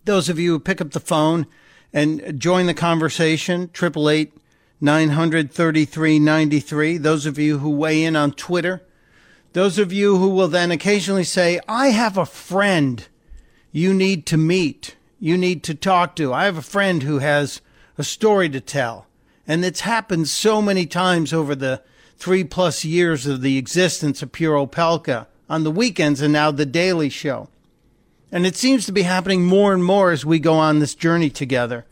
Those of you who pick up the phone and join the conversation. Triple eight nine hundred thirty three ninety three. Those of you who weigh in on Twitter, those of you who will then occasionally say, "I have a friend you need to meet, you need to talk to. I have a friend who has a story to tell," and it's happened so many times over the three plus years of the existence of Pure Opelka on the weekends and now the Daily Show. And it seems to be happening more and more as we go on this journey together.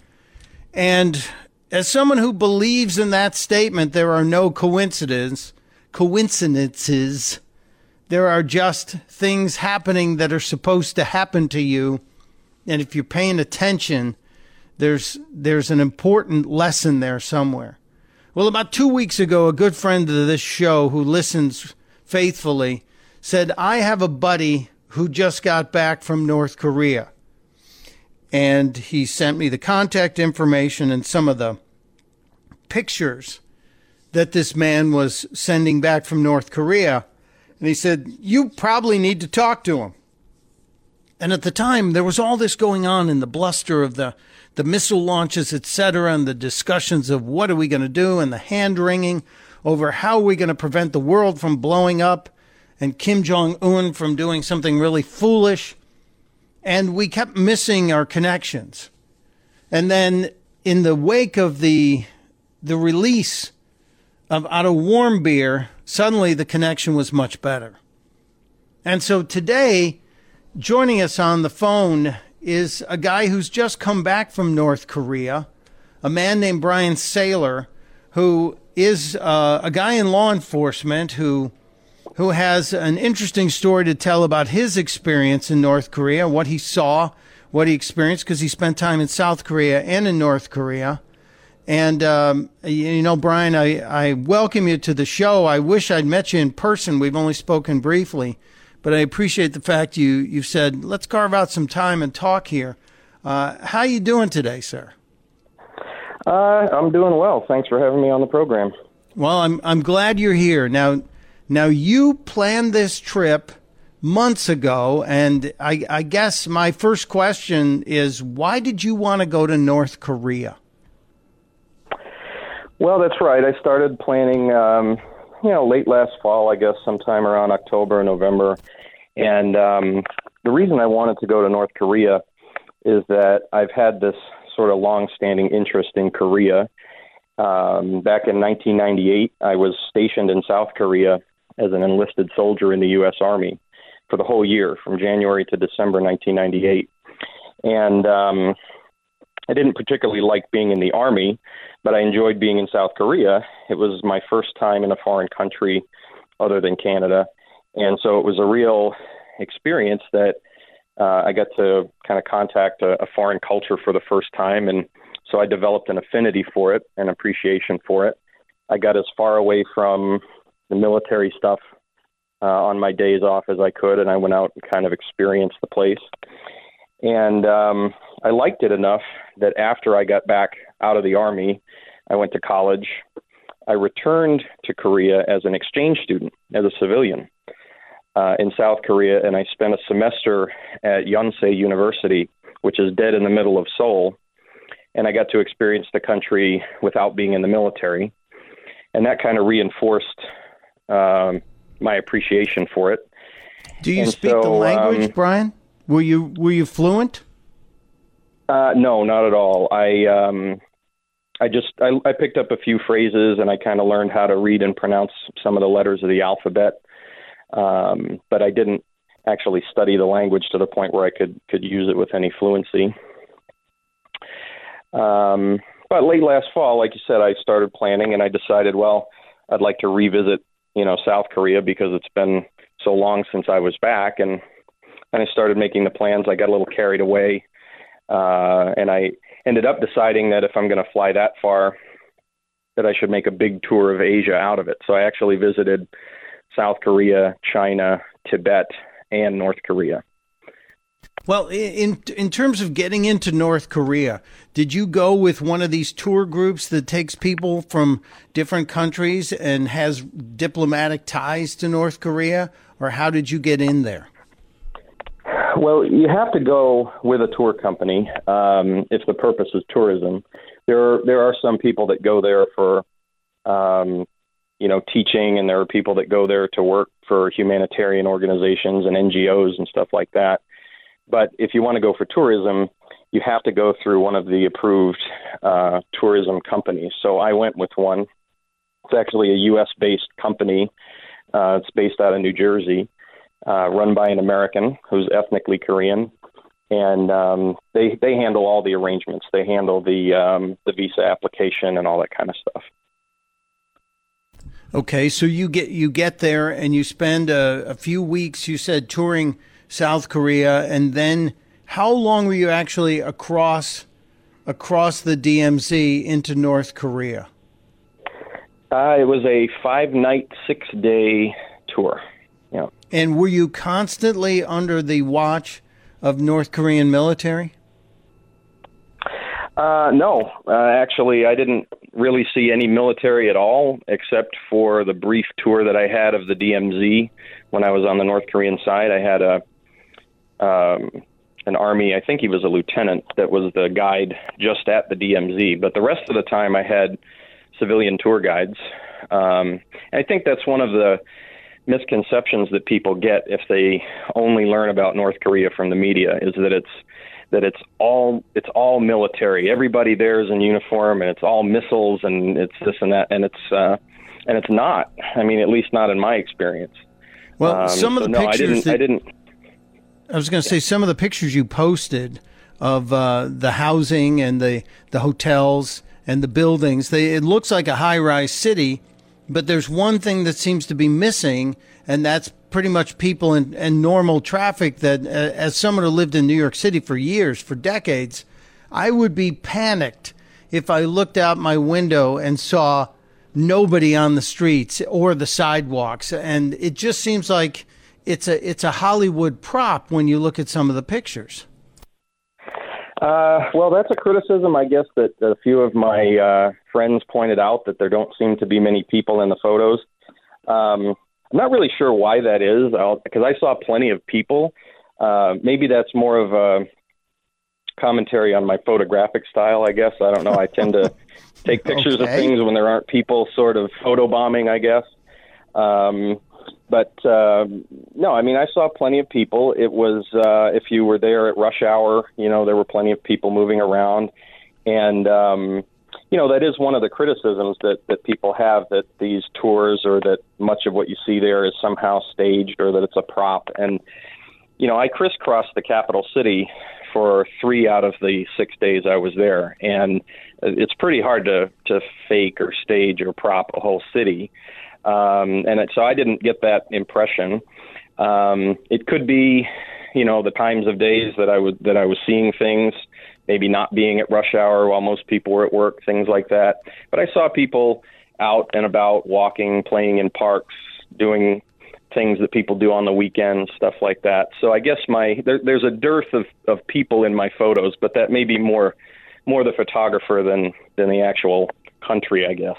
And as someone who believes in that statement, there are no coincidences, coincidences. There are just things happening that are supposed to happen to you. And if you're paying attention, there's there's an important lesson there somewhere. Well, about two weeks ago, a good friend of this show who listens faithfully said, I have a buddy who just got back from North Korea. And he sent me the contact information and some of the pictures that this man was sending back from North Korea. And he said, You probably need to talk to him. And at the time, there was all this going on in the bluster of the, the missile launches, et cetera, and the discussions of what are we going to do and the hand wringing over how are we going to prevent the world from blowing up and Kim Jong un from doing something really foolish. And we kept missing our connections. And then in the wake of the, the release of Otto Warmbier, suddenly the connection was much better. And so today, joining us on the phone is a guy who's just come back from North Korea, a man named Brian Sayler, who is uh, a guy in law enforcement who who has an interesting story to tell about his experience in North Korea, what he saw, what he experienced, because he spent time in South Korea and in North Korea. And, um, you know, Brian, I, I welcome you to the show. I wish I'd met you in person. We've only spoken briefly, but I appreciate the fact you, you said, let's carve out some time and talk here. Uh, how you doing today, sir? Uh, I'm doing well. Thanks for having me on the program. Well, I'm, I'm glad you're here. Now, now, you planned this trip months ago, and I, I guess my first question is why did you want to go to North Korea? Well, that's right. I started planning, um, you know, late last fall, I guess, sometime around October, November. And um, the reason I wanted to go to North Korea is that I've had this sort of long-standing interest in Korea. Um, back in 1998, I was stationed in South Korea as an enlisted soldier in the U.S. Army. for the whole year, from January to December 1998. And um, I didn't particularly like being in the army, but I enjoyed being in South Korea. It was my first time in a foreign country other than Canada, and so it was a real experience that uh, I got to kind of contact a, a foreign culture for the first time, and so I developed an affinity for it, an appreciation for it. I got as far away from the military stuff uh, on my days off as I could, and I went out and kind of experienced the place. And um, I liked it enough that after I got back out of the army, I went to college. I returned to Korea as an exchange student, as a civilian uh, in South Korea, and I spent a semester at Yonsei University, which is dead in the middle of Seoul. And I got to experience the country without being in the military. And that kind of reinforced um, my appreciation for it. Do you And speak so, the language, um, Brian? Were you were you fluent? Uh, no, not at all. I um, I just I, I picked up a few phrases and I kind of learned how to read and pronounce some of the letters of the alphabet, um, but I didn't actually study the language to the point where I could could use it with any fluency. Um, but late last fall, like you said, I started planning and I decided, well, I'd like to revisit, you know, South Korea because it's been so long since I was back, and and I started making the plans. I got a little carried away, uh, and I ended up deciding that if I'm going to fly that far, that I should make a big tour of Asia out of it. So I actually visited South Korea, China, Tibet, and North Korea. Well, in in terms of getting into North Korea, did you go with one of these tour groups that takes people from different countries and has diplomatic ties to North Korea, or how did you get in there? Well, you have to go with a tour company um, if the purpose is tourism. There are, there are some people that go there for, um, you know, teaching, and there are people that go there to work for humanitarian organizations and NGOs and stuff like that. But if you want to go for tourism, you have to go through one of the approved uh, tourism companies. So I went with one. It's actually a U.S. based company. Uh, it's based out of New Jersey uh, run by an American who's ethnically Korean, and um, they they handle all the arrangements. They handle the um, the visa application and all that kind of stuff. Okay, so you get you get there and you spend a, a few weeks. You said touring South Korea, and then how long were you actually across across the DMZ into North Korea? Uh, it was a five night, six day tour. Yeah. And were you constantly under the watch of North Korean military? Uh, no, uh, actually, I didn't really see any military at all, except for the brief tour that I had of the DMZ when I was on the North Korean side. I had a um, an army. I think he was a lieutenant that was the guide just at the DMZ. But the rest of the time, I had civilian tour guides. Um, I think that's one of the misconceptions that people get if they only learn about North Korea from the media is that it's that it's all it's all military. Everybody there is in uniform, and it's all missiles, and it's this and that, and it's uh, and it's not. I mean, at least not in my experience. Well, Um, some of so the no, pictures I didn't. that- I didn't. I was going to say some of the pictures you posted of uh, the housing and the the hotels and the buildings. They it looks like a high rise city, but there's one thing that seems to be missing, and that's pretty much people and, and normal traffic. That uh, as someone who lived in New York City for years, for decades, I would be panicked if I looked out my window and saw nobody on the streets or the sidewalks, and it just seems like it's a it's a Hollywood prop when you look at some of the pictures. Uh, well, that's a criticism, I guess, that a few of my uh, friends pointed out that there don't seem to be many people in the photos. Um, I'm not really sure why that is, because I saw plenty of people. Uh, maybe that's more of a commentary on my photographic style, I guess. I don't know. I tend to take pictures of things when there aren't people sort of photobombing, I guess. Um, but uh, no, I mean, I saw plenty of people. It was uh, if you were there at rush hour, you know, there were plenty of people moving around, and um, you know, that is one of the criticisms that, that people have that these tours or that much of what you see there is somehow staged or that it's a prop. And, you know, I crisscrossed the capital city for three out of the six days I was there. And it's pretty hard to, to fake or stage or prop a whole city. Um, and it, so I didn't get that impression. Um, it could be, you know, the times of days that I was that I was seeing things, maybe not being at rush hour while most people were at work, things like that. But I saw people out and about, walking, playing in parks, doing things that people do on the weekends, stuff like that. So I guess my there, there's a dearth of, of people in my photos, but that may be more more the photographer than than the actual country, I guess.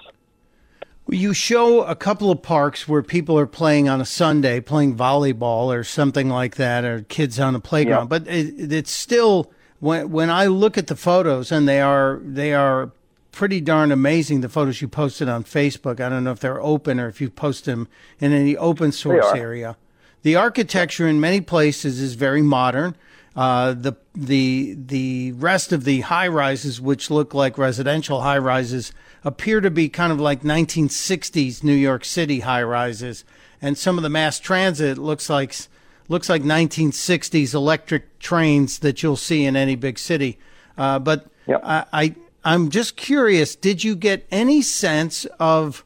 You show a couple of parks where people are playing on a Sunday, playing volleyball or something like that, or kids on the playground. Yeah. But it, it's still when when I look at the photos, and they are they are pretty darn amazing. The photos you posted on Facebook. I don't know if they're open or if you post them in any open source area. The architecture in many places is very modern. Uh, the the the rest of the high rises, which look like residential high rises, appear to be kind of like 1960s New York City high rises, and some of the mass transit looks like looks like 1960s electric trains that you'll see in any big city. Uh, but yep. I, I I'm just curious. Did you get any sense of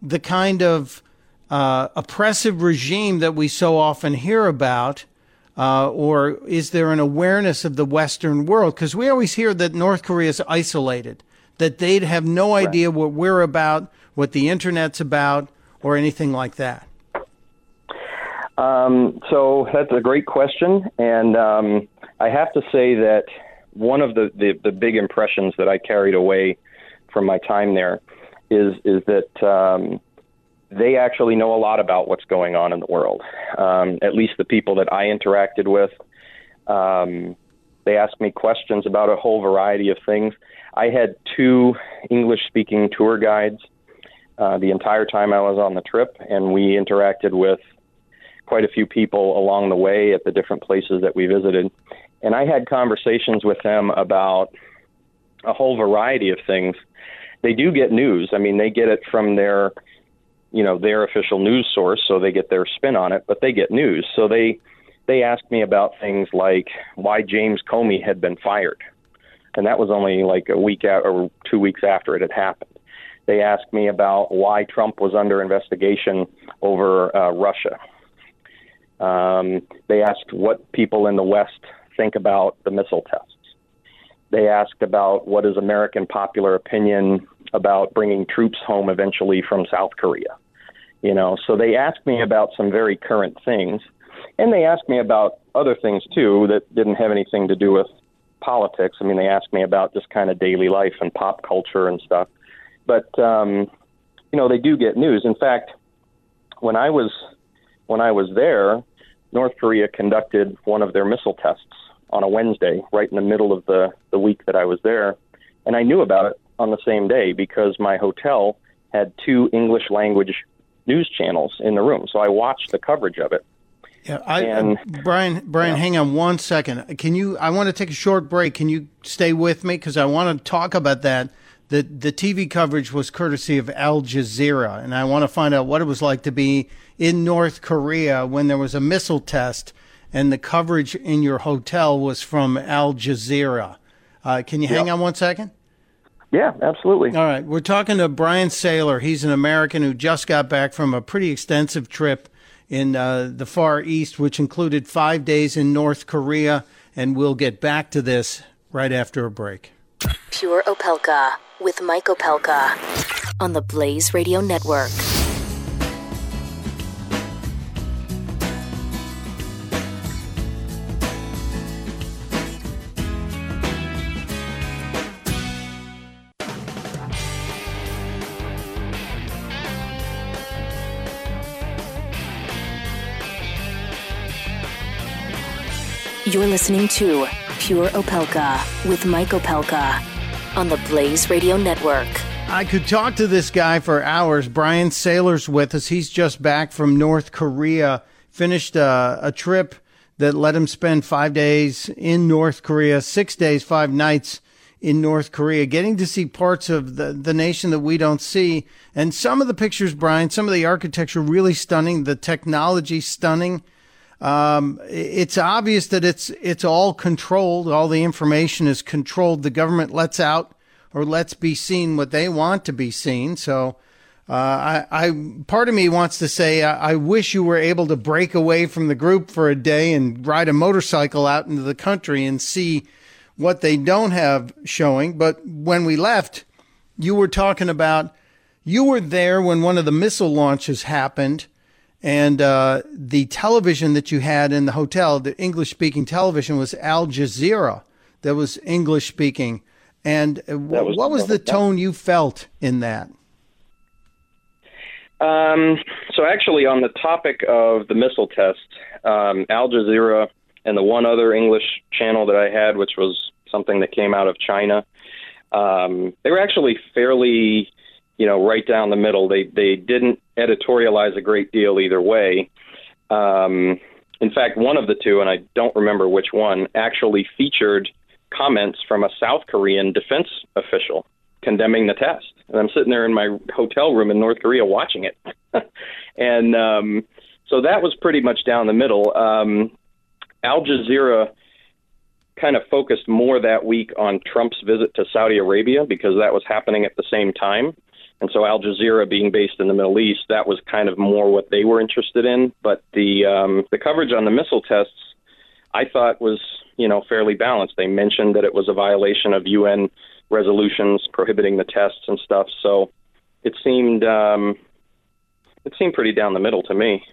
the kind of uh, oppressive regime that we so often hear about? Uh, or is there an awareness of the Western world? Because we always hear that North Korea is isolated, that they'd have no idea what we're about, what the internet's about, or anything like that. Um, so that's a great question, and um, I have to say that one of the, the, the, big impressions that I carried away from my time there is is that um, they actually know a lot about what's going on in the world. Um, at least the people that I interacted with, um, they asked me questions about a whole variety of things. I had two English speaking tour guides uh, the entire time I was on the trip, and we interacted with quite a few people along the way at the different places that we visited. And I had conversations with them about a whole variety of things. They do get news. I mean, they get it from their you know their official news source, so they get their spin on it. But they get news, so they they asked me about things like why James Comey had been fired, and that was only like a week out or two weeks after it had happened. They asked me about why Trump was under investigation over uh, Russia. Um, they asked what people in the West think about the missile tests. They asked about what is American popular opinion about bringing troops home eventually from South Korea. You know, so they asked me about some very current things, and they asked me about other things too that didn't have anything to do with politics. I mean, they asked me about just kind of daily life and pop culture and stuff. But um, you know, they do get news. In fact, when I was when I was there, North Korea conducted one of their missile tests on a Wednesday, right in the middle of the the week that I was there, and I knew about it on the same day because my hotel had two English language news channels in the room. So I watched the coverage of it. Yeah, I, and, Brian, Brian, yeah. hang on one second. Can you? I want to take a short break. Can you stay with me because I want to talk about that. The the TV coverage was courtesy of Al Jazeera, and I want to find out what it was like to be in North Korea when there was a missile test, and the coverage in your hotel was from Al Jazeera. Uh, can you hang yep. on one second? Yeah, absolutely. All right. We're talking to Brian Sayler. He's an American who just got back from a pretty extensive trip in uh, the Far East, which included five days in North Korea. And we'll get back to this right after a break. Pure Opelka with Mike Opelka on the Blaze Radio Network. You're listening to Pure Opelka with Mike Opelka on the Blaze Radio Network. I could talk to this guy for hours. Brian Sayler's with us. He's just back from North Korea, finished a, a trip that let him spend five days in North Korea, six days, five nights in North Korea, getting to see parts of the, the nation that we don't see. And some of the pictures, Brian, some of the architecture really stunning, the technology stunning. Um, it's obvious that it's it's all controlled. All the information is controlled. The government lets out or lets be seen what they want to be seen. So uh, I, I, part of me wants to say I, I, wish you were able to break away from the group for a day and ride a motorcycle out into the country and see what they don't have showing. But when we left, you were talking about you were there when one of the missile launches happened, and uh, the television that you had in the hotel, the English speaking television, was Al Jazeera. That was English speaking. And uh, was, what was the tone you felt in that? Um, so actually, on the topic of the missile test, um, Al Jazeera and the one other English channel that I had, which was something that came out of China, um, they were actually fairly, you know, right down the middle. They they didn't editorialize a great deal either way. Um, in fact, one of the two, and I don't remember which one, actually featured comments from a South Korean defense official condemning the test. And I'm sitting there in my hotel room in North Korea watching it. and um, so that was pretty much down the middle. Um, Al Jazeera kind of focused more that week on Trump's visit to Saudi Arabia because that was happening at the same time. And so Al Jazeera being based in the Middle East, that was kind of more what they were interested in. But the um, the coverage on the missile tests, I thought was you know fairly balanced. They mentioned that it was a violation of UN resolutions prohibiting the tests and stuff. So it seemed um, it seemed pretty down the middle to me.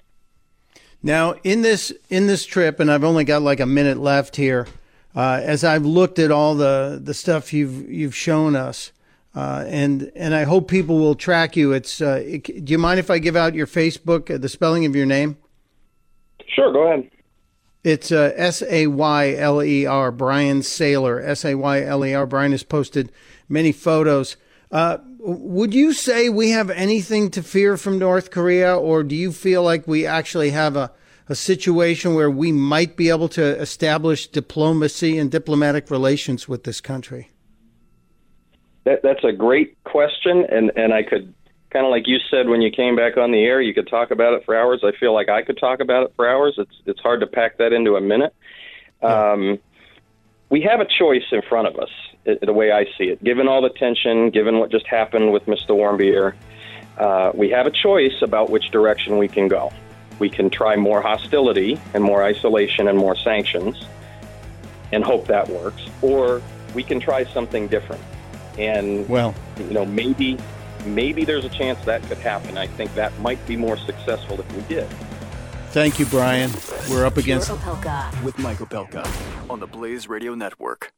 Now in this in this trip, and I've only got like a minute left here. Uh, as I've looked at all the the stuff you've you've shown us, uh, and and I hope people will track you. It's uh, it, do you mind if I give out your Facebook, uh, the spelling of your name? Sure, go ahead. It's uh, S A Y L E R, Brian Sayler. S A Y L E R. Brian has posted many photos. Uh, would you say we have anything to fear from North Korea, or do you feel like we actually have a, a situation where we might be able to establish diplomacy and diplomatic relations with this country? That, that's a great question, and, and I could kind of like you said when you came back on the air, you could talk about it for hours. I feel like I could talk about it for hours. It's it's hard to pack that into a minute. Um, we have a choice in front of us, the way I see it. Given all the tension, given what just happened with Mr. Warmbier, uh, we have a choice about which direction we can go. We can try more hostility and more isolation and more sanctions and hope that works, or we can try something different. And well, you know, maybe maybe there's a chance that could happen. I think that might be more successful if we did. Thank you, Brian. We're up against with Mike Opelka on the Blaze Radio Network.